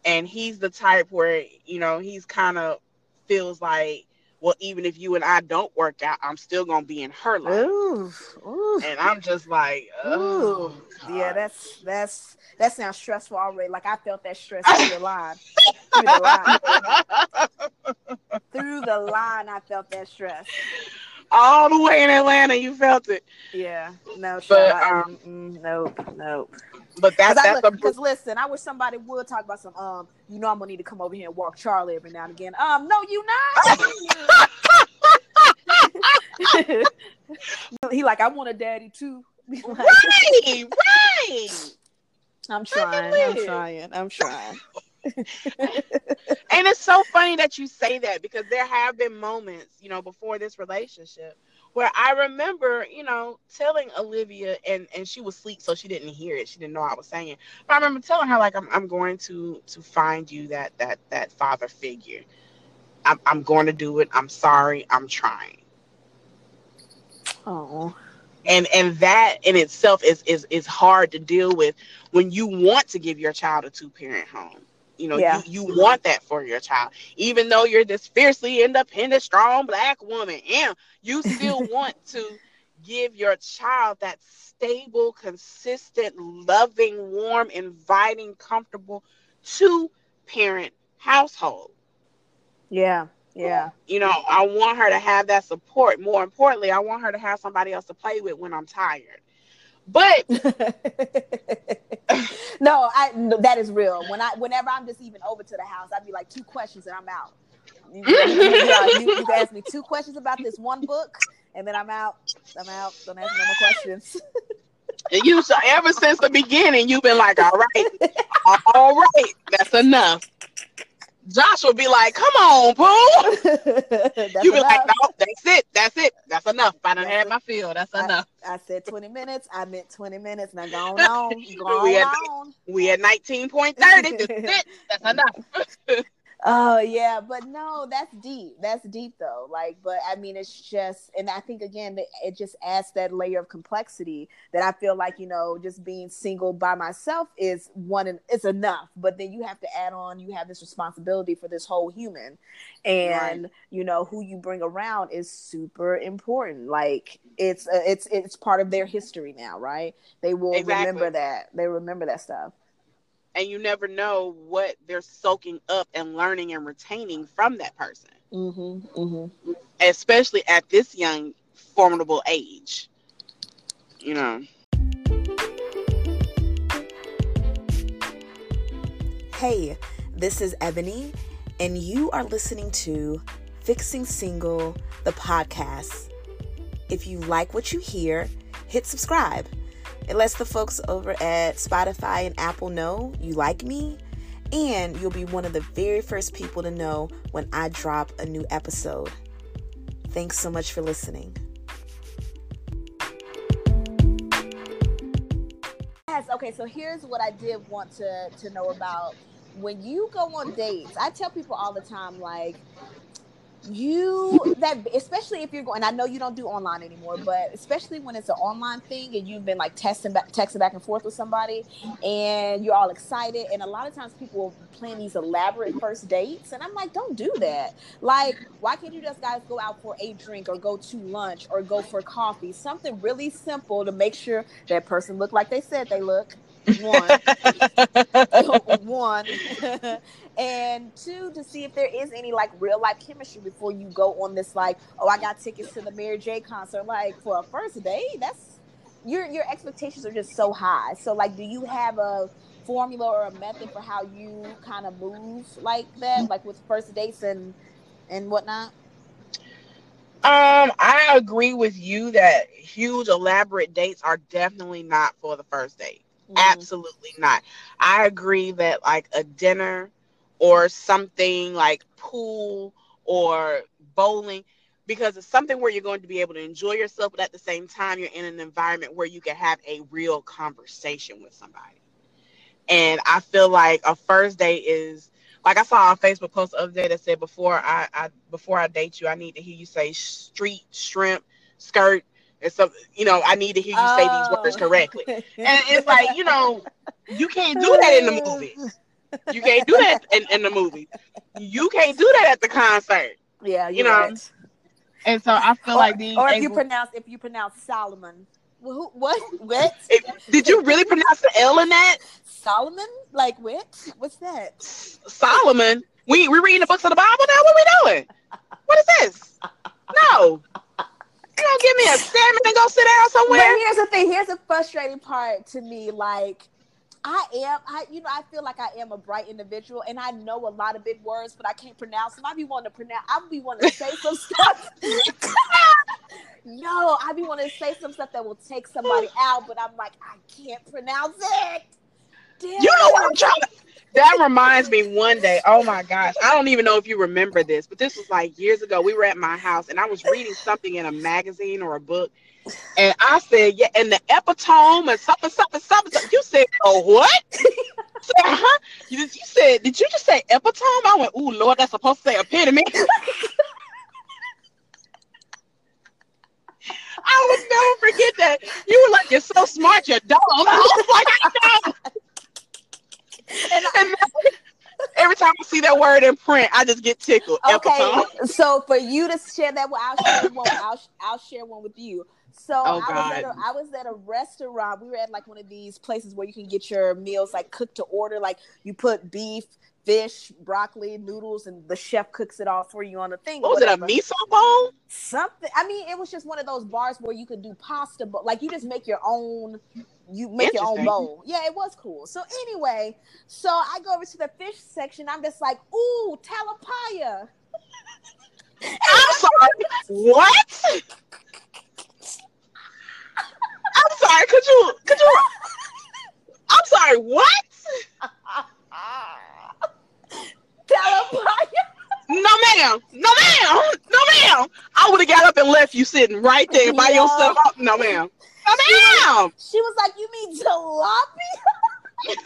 and he's the type where you know he's kind of feels like well, even if you and I don't work out, I'm still gonna be in her life. Ooh, ooh. And I'm just like, oh, yeah, that's that's that sounds stressful already. Like I felt that stress through the line, through the line, through the line. I felt that stress. All the way in Atlanta, you felt it. Yeah, no, but, um, mm, nope, nope. But that's that's because listen, I wish somebody would talk about some. Um, you know, I'm gonna need to come over here and walk Charlie every now and again. Um, no, you not. he like, I want a daddy too. like, right, right. I'm trying. I'm trying. I'm trying. and it's so funny that you say that because there have been moments, you know, before this relationship where I remember, you know, telling Olivia and and she was asleep so she didn't hear it. She didn't know I was saying it. But I remember telling her like I'm I'm going to to find you that that that father figure. I'm I'm going to do it. I'm sorry. I'm trying. Oh. And and that in itself is is is hard to deal with when you want to give your child a two parent home you know, yeah. you, you want that for your child. Even though you're this fiercely independent, strong black woman, and you still want to give your child that stable, consistent, loving, warm, inviting, comfortable two parent household. Yeah. Yeah. You know, I want her to have that support. More importantly, I want her to have somebody else to play with when I'm tired. But no, I no, that is real. When I whenever I'm just even over to the house, I'd be like two questions and I'm out. You, you, you, you ask me two questions about this one book, and then I'm out. I'm out. Don't ask me no more questions. And you so ever since the beginning, you've been like, all right, all right, that's enough. Josh will be like, "Come on, Pooh." you be like, "No, that's it. That's it. That's enough. I done had my fill. That's I, enough." I said twenty minutes. I meant twenty minutes. Now go on. Go we on. At, we at nineteen point thirty. That's it. That's enough. Oh yeah, but no, that's deep. That's deep though. Like, but I mean, it's just, and I think again, it just adds that layer of complexity that I feel like you know, just being single by myself is one, and it's enough. But then you have to add on, you have this responsibility for this whole human, and right. you know who you bring around is super important. Like, it's uh, it's it's part of their history now, right? They will exactly. remember that. They remember that stuff and you never know what they're soaking up and learning and retaining from that person. Mm-hmm, mm-hmm. especially at this young formidable age. You know. Hey this is ebony and you are listening to fixing single the podcast. If you like what you hear hit subscribe. It lets the folks over at Spotify and Apple know you like me, and you'll be one of the very first people to know when I drop a new episode. Thanks so much for listening. Yes, okay, so here's what I did want to, to know about when you go on dates. I tell people all the time, like, you that especially if you're going i know you don't do online anymore but especially when it's an online thing and you've been like testing back texting back and forth with somebody and you're all excited and a lot of times people plan these elaborate first dates and i'm like don't do that. Like why can't you just guys go out for a drink or go to lunch or go for coffee? Something really simple to make sure that person look like they said they look one. One. And two to see if there is any like real life chemistry before you go on this like oh i got tickets to the mary j concert like for a first date? That's your your expectations are just so high. So like do you have a formula or a method for how you kind of move like that like with first dates and and whatnot? Um, I agree with you that huge elaborate dates are definitely not for the first date. Mm-hmm. Absolutely not. I agree that like a dinner or something like pool or bowling because it's something where you're going to be able to enjoy yourself, but at the same time, you're in an environment where you can have a real conversation with somebody. And I feel like a first date is like I saw a Facebook post the other day that said before I, I before I date you, I need to hear you say street, shrimp, skirt, and so, you know, I need to hear you oh. say these words oh. correctly. and it's like, you know, you can't do that in the movie. You can't do that in, in the movie. You can't do that at the concert. Yeah, you know. Right. And so I feel or, like being or if able, you pronounce if you pronounce Solomon. What? What? did you really pronounce the L in that? Solomon? Like what? What's that? Solomon? We we reading the books of the Bible now? What are we doing? What is this? No. Don't give me a salmon and go sit down somewhere. But here's the thing. Here's the frustrating part to me. Like, I am, I you know, I feel like I am a bright individual, and I know a lot of big words, but I can't pronounce them. I be wanting to pronounce. I be wanting to say some stuff. no, I be wanting to say some stuff that will take somebody out, but I'm like, I can't pronounce it. Damn. You know what I'm trying to that reminds me one day, oh my gosh, I don't even know if you remember this, but this was like years ago. We were at my house and I was reading something in a magazine or a book. And I said, yeah, and the epitome and something, something, something. something. You said, oh, what? said, huh? You, you said, did you just say epitome? I went, ooh, Lord, that's supposed to say epitome. I would never forget that. You were like, you're so smart, you're dumb. I was like, I know and, and every time I see that word in print, I just get tickled. Okay, so for you to share that, well, I'll share one. I'll, I'll share one with you. So oh, I, was at a, I was at a restaurant. We were at like one of these places where you can get your meals like cooked to order. Like you put beef, fish, broccoli, noodles, and the chef cooks it all for you on the thing. What was whatever. it a miso bowl? Something. I mean, it was just one of those bars where you could do pasta, but like you just make your own you make your own bowl. Yeah, it was cool. So anyway, so I go over to the fish section. I'm just like, ooh, talapaya. I'm sorry. What? I'm sorry. Could you? Could you? I'm sorry. What? talapaya. No, ma'am. No, ma'am. No, ma'am. I would have got up and left you sitting right there by yeah. yourself. No, ma'am. No, ma'am. She was like, "You mean jalopy?"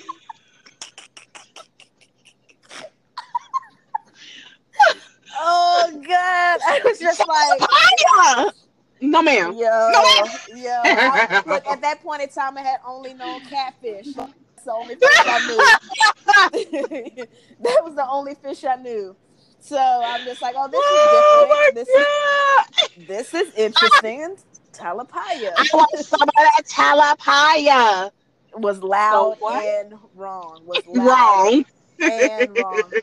oh God! I was just like, "No, ma'am." Yo, no, ma'am. yo. I, look, at that point in time, I had only known catfish. That's the only fish I knew. that was the only fish I knew. So I'm just like, oh, this is oh different. Oh this is this is interesting. Talapaya. I want some of that talapaya. Was loud so and wrong. Was wrong. And wrong.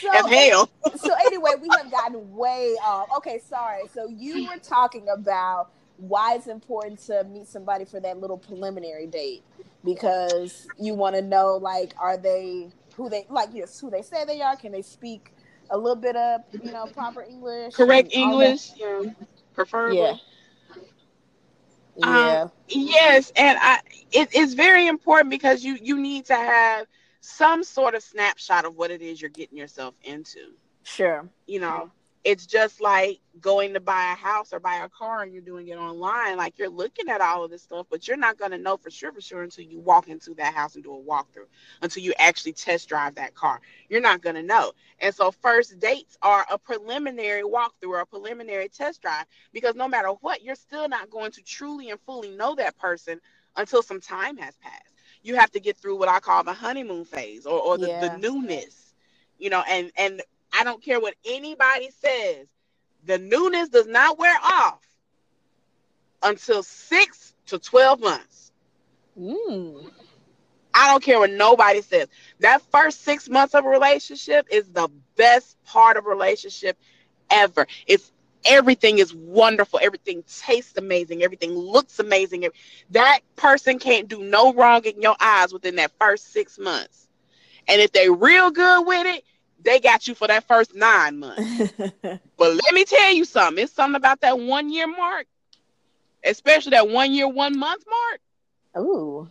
So, and hell. so anyway, we have gotten way off. Okay, sorry. So you were talking about why it's important to meet somebody for that little preliminary date because you want to know like are they who they like yes who they say they are can they speak a little bit of you know proper english correct english yeah preferably yeah yeah. um, yes and i it, it's very important because you you need to have some sort of snapshot of what it is you're getting yourself into. Sure. You know it's just like going to buy a house or buy a car and you're doing it online. Like you're looking at all of this stuff, but you're not going to know for sure, for sure until you walk into that house and do a walkthrough, until you actually test drive that car. You're not going to know. And so, first dates are a preliminary walkthrough or a preliminary test drive because no matter what, you're still not going to truly and fully know that person until some time has passed. You have to get through what I call the honeymoon phase or, or the, yeah. the newness, you know, and, and, I don't care what anybody says. The newness does not wear off until six to 12 months. Mm. I don't care what nobody says. That first six months of a relationship is the best part of a relationship ever. It's everything is wonderful. Everything tastes amazing. Everything looks amazing. That person can't do no wrong in your eyes within that first six months. And if they're real good with it, they got you for that first nine months. but let me tell you something. It's something about that one year mark, especially that one year, one month mark. Ooh.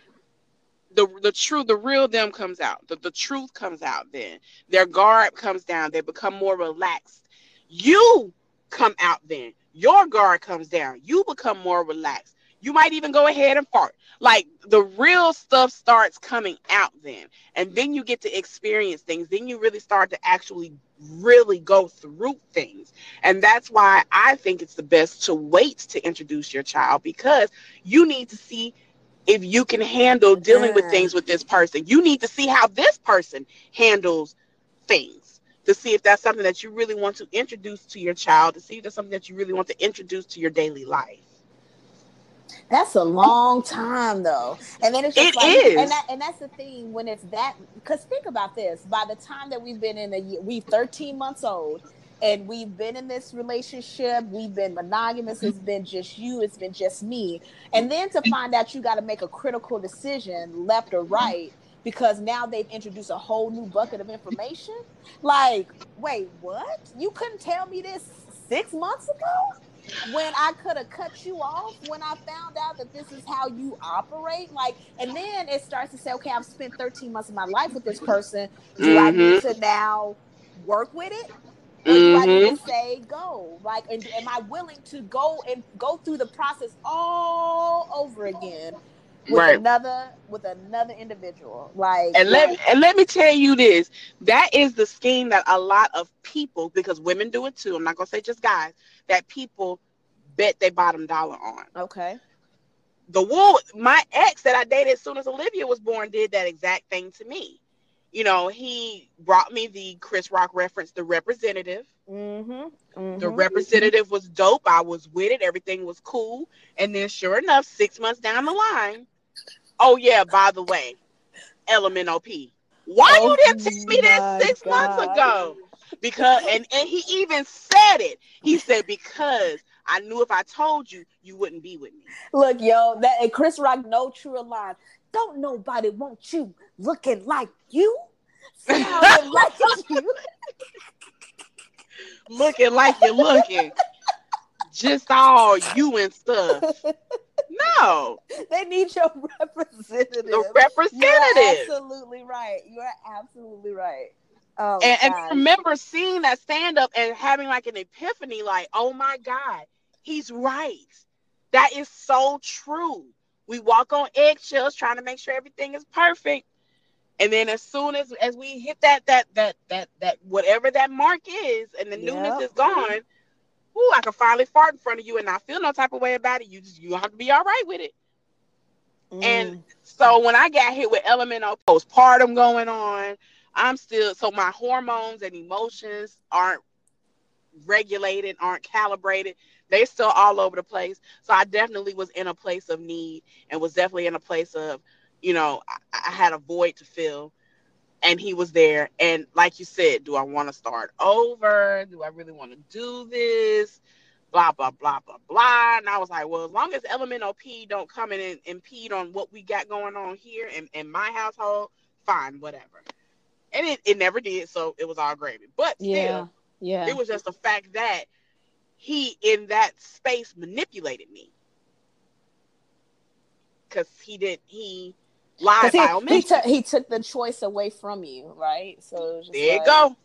The the true, the real them comes out. The, the truth comes out then. Their guard comes down. They become more relaxed. You come out then. Your guard comes down. You become more relaxed. You might even go ahead and fart. Like the real stuff starts coming out then. And then you get to experience things. Then you really start to actually really go through things. And that's why I think it's the best to wait to introduce your child because you need to see if you can handle dealing with things with this person. You need to see how this person handles things to see if that's something that you really want to introduce to your child, to see if that's something that you really want to introduce to your daily life. That's a long time though. And then it's just it like, is. and that, and that's the thing when it's that because think about this. By the time that we've been in a year, we 13 months old and we've been in this relationship, we've been monogamous, it's been just you, it's been just me. And then to find out you got to make a critical decision, left or right, because now they've introduced a whole new bucket of information. Like, wait, what? You couldn't tell me this six months ago? When I could have cut you off when I found out that this is how you operate. Like, and then it starts to say, okay, I've spent 13 months of my life with this person. Do mm-hmm. I need mm-hmm. to now work with it? Or do I need to mm-hmm. say go? Like, and, am I willing to go and go through the process all over again? With right. another with another individual like and let like, and let me tell you this that is the scheme that a lot of people because women do it too i'm not gonna say just guys that people bet their bottom dollar on. Okay. The wool, my ex that I dated as soon as Olivia was born did that exact thing to me. You know, he brought me the Chris Rock reference, The Representative. Mm-hmm. Mm-hmm. The Representative was dope. I was with it. Everything was cool. And then, sure enough, six months down the line, oh yeah, by the way, LMNOP. Why oh, you didn't oh tell me that six God. months ago? because and and he even said it. He said because I knew if I told you, you wouldn't be with me. Look, yo, that and Chris Rock, no true line. Don't nobody want you looking like you, sounding like you, looking like you're looking, just all you and stuff. No, they need your representative. The representative. You're absolutely right. You are absolutely right. Oh, and, and I remember seeing that stand up and having like an epiphany, like, oh my God, he's right. That is so true. We walk on eggshells trying to make sure everything is perfect. And then as soon as as we hit that that that that that whatever that mark is and the yep. newness is gone, ooh, I can finally fart in front of you and not feel no type of way about it. You just you have to be all right with it. Mm. And so when I got hit with elemental postpartum going on, I'm still so my hormones and emotions aren't regulated, aren't calibrated. They're still all over the place. So I definitely was in a place of need and was definitely in a place of, you know, I, I had a void to fill and he was there. And like you said, do I want to start over? Do I really want to do this? Blah blah blah blah blah. And I was like, well, as long as LMNOP don't come in and impede on what we got going on here in, in my household, fine, whatever. and it, it never did, so it was all gravy. But still, Yeah. Yeah. it was just the fact that he in that space manipulated me because he did he by he, he, took he took the choice away from you, right? So it was just there you like, go.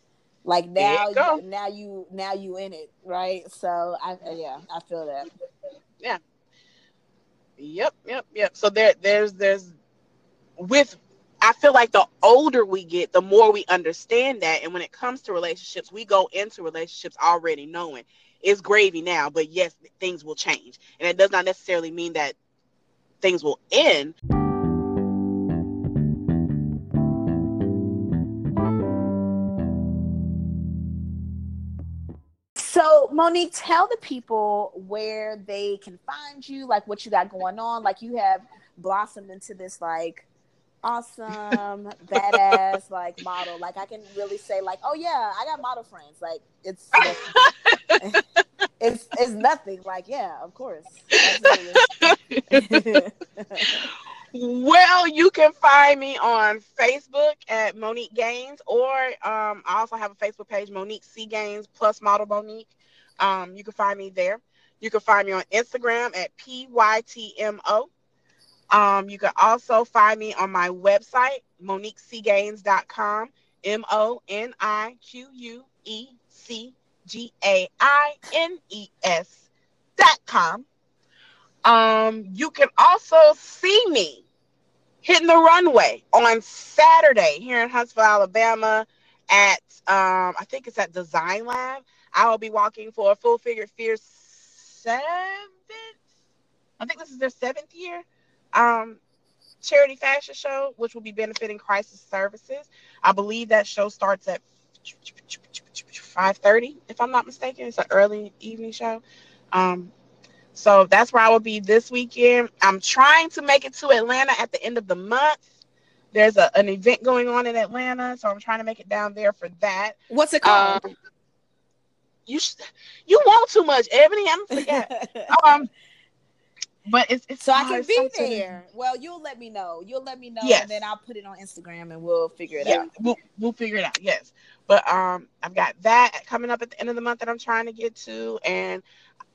Like now, you go. now you now you in it, right? So I yeah, I feel that. Yeah. Yep, yep, yep. So there, there's, there's, with, I feel like the older we get, the more we understand that. And when it comes to relationships, we go into relationships already knowing it's gravy now, but yes, things will change. And it does not necessarily mean that things will end. Monique, tell the people where they can find you, like what you got going on. Like you have blossomed into this like awesome, badass like model. Like I can really say like, oh yeah, I got model friends. Like it's it's it's nothing. Like yeah, of course. Well, you can find me on Facebook at Monique Gaines, or um, I also have a Facebook page, Monique C Gaines plus Model Monique. Um, you can find me there. You can find me on Instagram at PYTMO. Um, you can also find me on my website, MoniqueCGaines.com, M O N I Q U E C G A I N E S.com. Um, you can also see me hitting the runway on Saturday here in Huntsville, Alabama, at um, I think it's at Design Lab. I will be walking for a full figure fear seventh. I think this is their seventh year. Um, charity fashion show, which will be benefiting Crisis Services. I believe that show starts at 5:30, if I'm not mistaken. It's an early evening show. Um, so that's where I will be this weekend. I'm trying to make it to Atlanta at the end of the month. There's a, an event going on in Atlanta, so I'm trying to make it down there for that. What's it called? Um, you sh- you want too much, Ebony. I'm forget. um, but it's, it's so I can be there. Well, you'll let me know. You'll let me know, Yes. and then I'll put it on Instagram, and we'll figure it Yeah, out. we'll we'll figure it out. Yes, but um, I've got that coming up at the end of the month that I'm trying to get to, and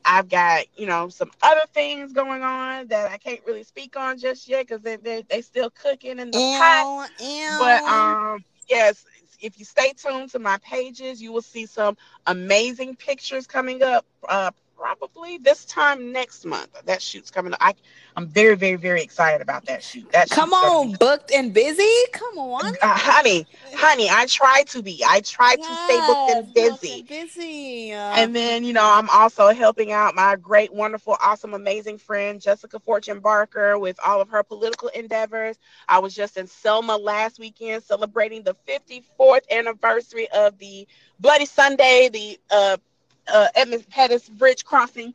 I've got you know some other things going on that I can't really speak on just yet because they they they still cooking in the pot. Ew, ew. But um, yes, if you stay tuned to my pages, you will see some amazing pictures coming up. Uh, probably this time next month. That shoot's coming up. I I'm very very very excited about that shoot. That Come on, booked and busy. Come on. uh, honey, honey. I try to be. I try to stay booked and Yes, busy. and busy. And then, you know, I'm also helping out my great, wonderful, awesome, amazing friend, Jessica Fortune Barker, with all of her political endeavors. I was just in Selma last weekend celebrating the 54th anniversary of the Bloody Sunday, the uh, uh, Edmund Pettus Bridge crossing.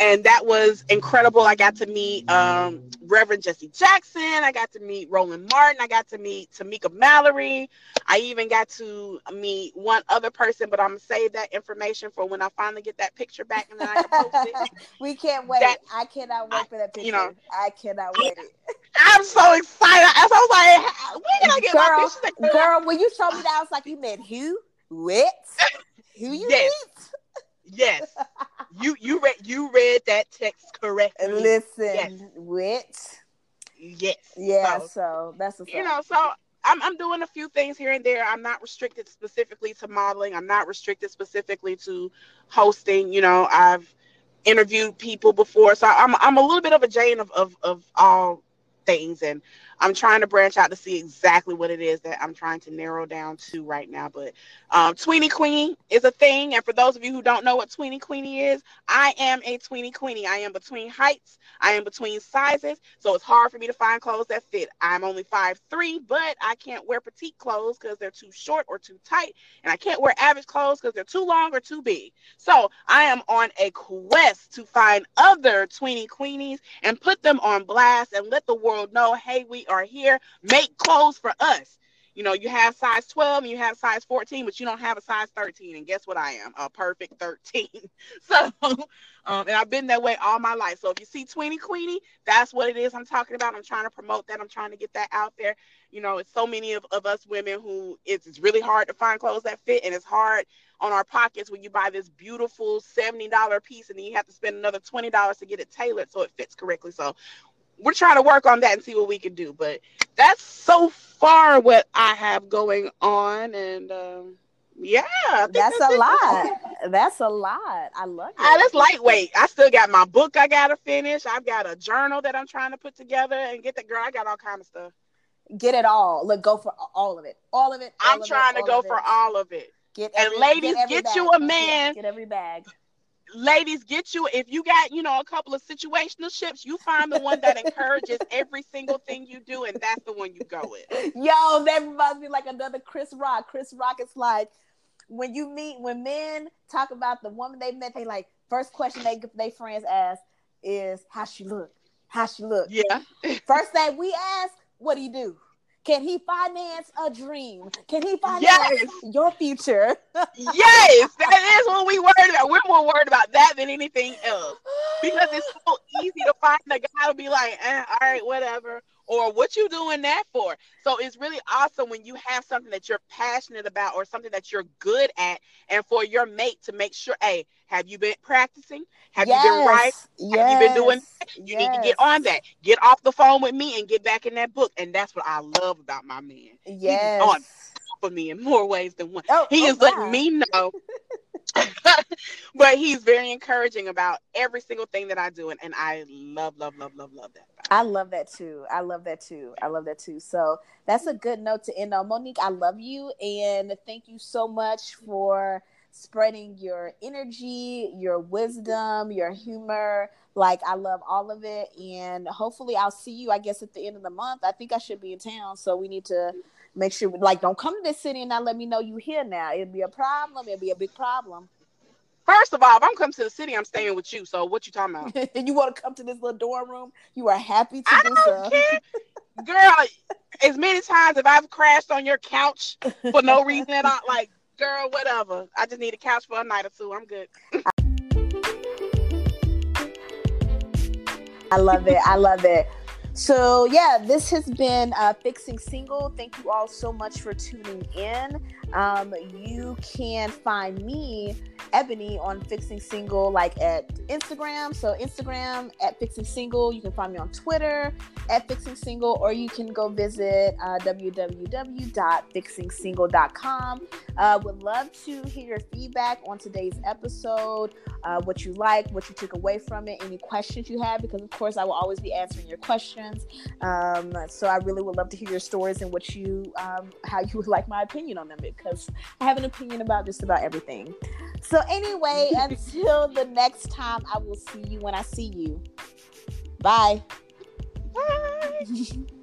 And that was incredible. I got to meet um, Reverend Jesse Jackson. I got to meet Roland Martin. I got to meet Tamika Mallory. I even got to meet one other person, but I'm gonna save that information for when I finally get that picture back and then I can post it. we can't wait. That- I cannot wait for that picture. you know, I cannot wait. I'm so excited. I was like, when can I get my Girl, picture? Like, Girl, when you showed me that, I was like, you met who? What? Who you Yes. meet? Yes, you you read you read that text correctly. Listen, Yes. what? Yes. Yeah, So, so that's what's you know, so I'm I'm doing a few things here and there. I'm not restricted specifically to modeling. I'm not restricted specifically to hosting. You know, I've interviewed people before, so I'm I'm a little bit of a Jane of of, of all things, and I'm trying to branch out to see exactly what it is that I'm trying to narrow down to right now. But um, Tweenie Queenie is a thing, and for those of you who don't know what Tweenie Queenie is, I am a Tweenie Queenie. I am between heights. I am between sizes, so it's hard for me to find clothes that fit. I'm only 5'3", but I can't wear petite clothes because they're too short or too tight, and I can't wear average clothes because they're too long or too big. So I am on a quest to find other tweenie queenies and put them on blast and let the world know, hey, we are here. Make clothes for us. you know, you have size 12 and you have size 14, but you don't have a size 13. And guess what I am? A perfect 13. so, um, and I've been that way all my life. So if you see Tweenie Queenie, that's what it is I'm talking about. I'm trying to promote that. I'm trying to get that out there. You know, it's so many of, of us women who it's, it's really hard to find clothes that fit and it's hard on our pockets when you buy this beautiful $70 piece and then you have to spend another $20 to get it tailored so it fits correctly. So we're trying to work on that and see what we can do. But that's so far what I have going on. And um, yeah, that's, that's, a lot. That's a lot. I love it. Ah, that's lightweight. I still got my book I gotta finish. I've got a journal that I'm trying to put together and get the girl. I got all kind of stuff. Get it all. Look, go for all of it. All of it. All I'm of trying it, to go for it. all of it. Get every, and ladies, get, get you a man. Get every bag ladies, get you if you got you know a couple of situational ships, you find the one that encourages every single thing you do, and that's the one you go with. Yo, that reminds me like another Chris Rock. Chris Rock is like when you meet when men talk about the woman they met, they like first question they they friends ask is how she look, how she look. Yeah. first thing we ask, what do you do? Can he finance a dream? Can he finance yes. your future? yes, that is what we worried about. We're more worried about that than anything else because it's so easy to find a guy to be like, eh, all right, whatever or what you doing that for so it's really awesome when you have something that you're passionate about or something that you're good at and for your mate to make sure hey have you been practicing have yes. you been right yes. have you been doing you yes. need to get on that get off the phone with me and get back in that book and that's what i love about my man yes He's on for me in more ways than one oh, he oh, is wow. letting me know but he's very encouraging about every single thing that I do, and, and I love, love, love, love, love that. I love that too. I love that too. I love that too. So that's a good note to end on. Monique, I love you, and thank you so much for spreading your energy, your wisdom, your humor. Like I love all of it, and hopefully I'll see you. I guess at the end of the month. I think I should be in town, so we need to make sure like don't come to this city and not let me know you here now. It'd be a problem. It'd be a big problem. First of all, if I'm coming to the city, I'm staying with you. So what you talking about? and you want to come to this little dorm room? You are happy to I do so. Care. Girl, as many times as I've crashed on your couch for no reason at all, like, girl, whatever. I just need a couch for a night or two. I'm good. I love it. I love it. So, yeah, this has been uh, Fixing Single. Thank you all so much for tuning in. Um, you can find me, Ebony, on Fixing Single, like at Instagram. So, Instagram at Fixing Single. You can find me on Twitter at Fixing Single, or you can go visit uh, www.fixingsingle.com. Uh, would love to hear your feedback on today's episode, uh, what you like, what you took away from it, any questions you have, because of course I will always be answering your questions. Um, so I really would love to hear your stories and what you, um, how you would like my opinion on them, because I have an opinion about just about everything. So anyway, until the next time, I will see you when I see you. Bye. Bye.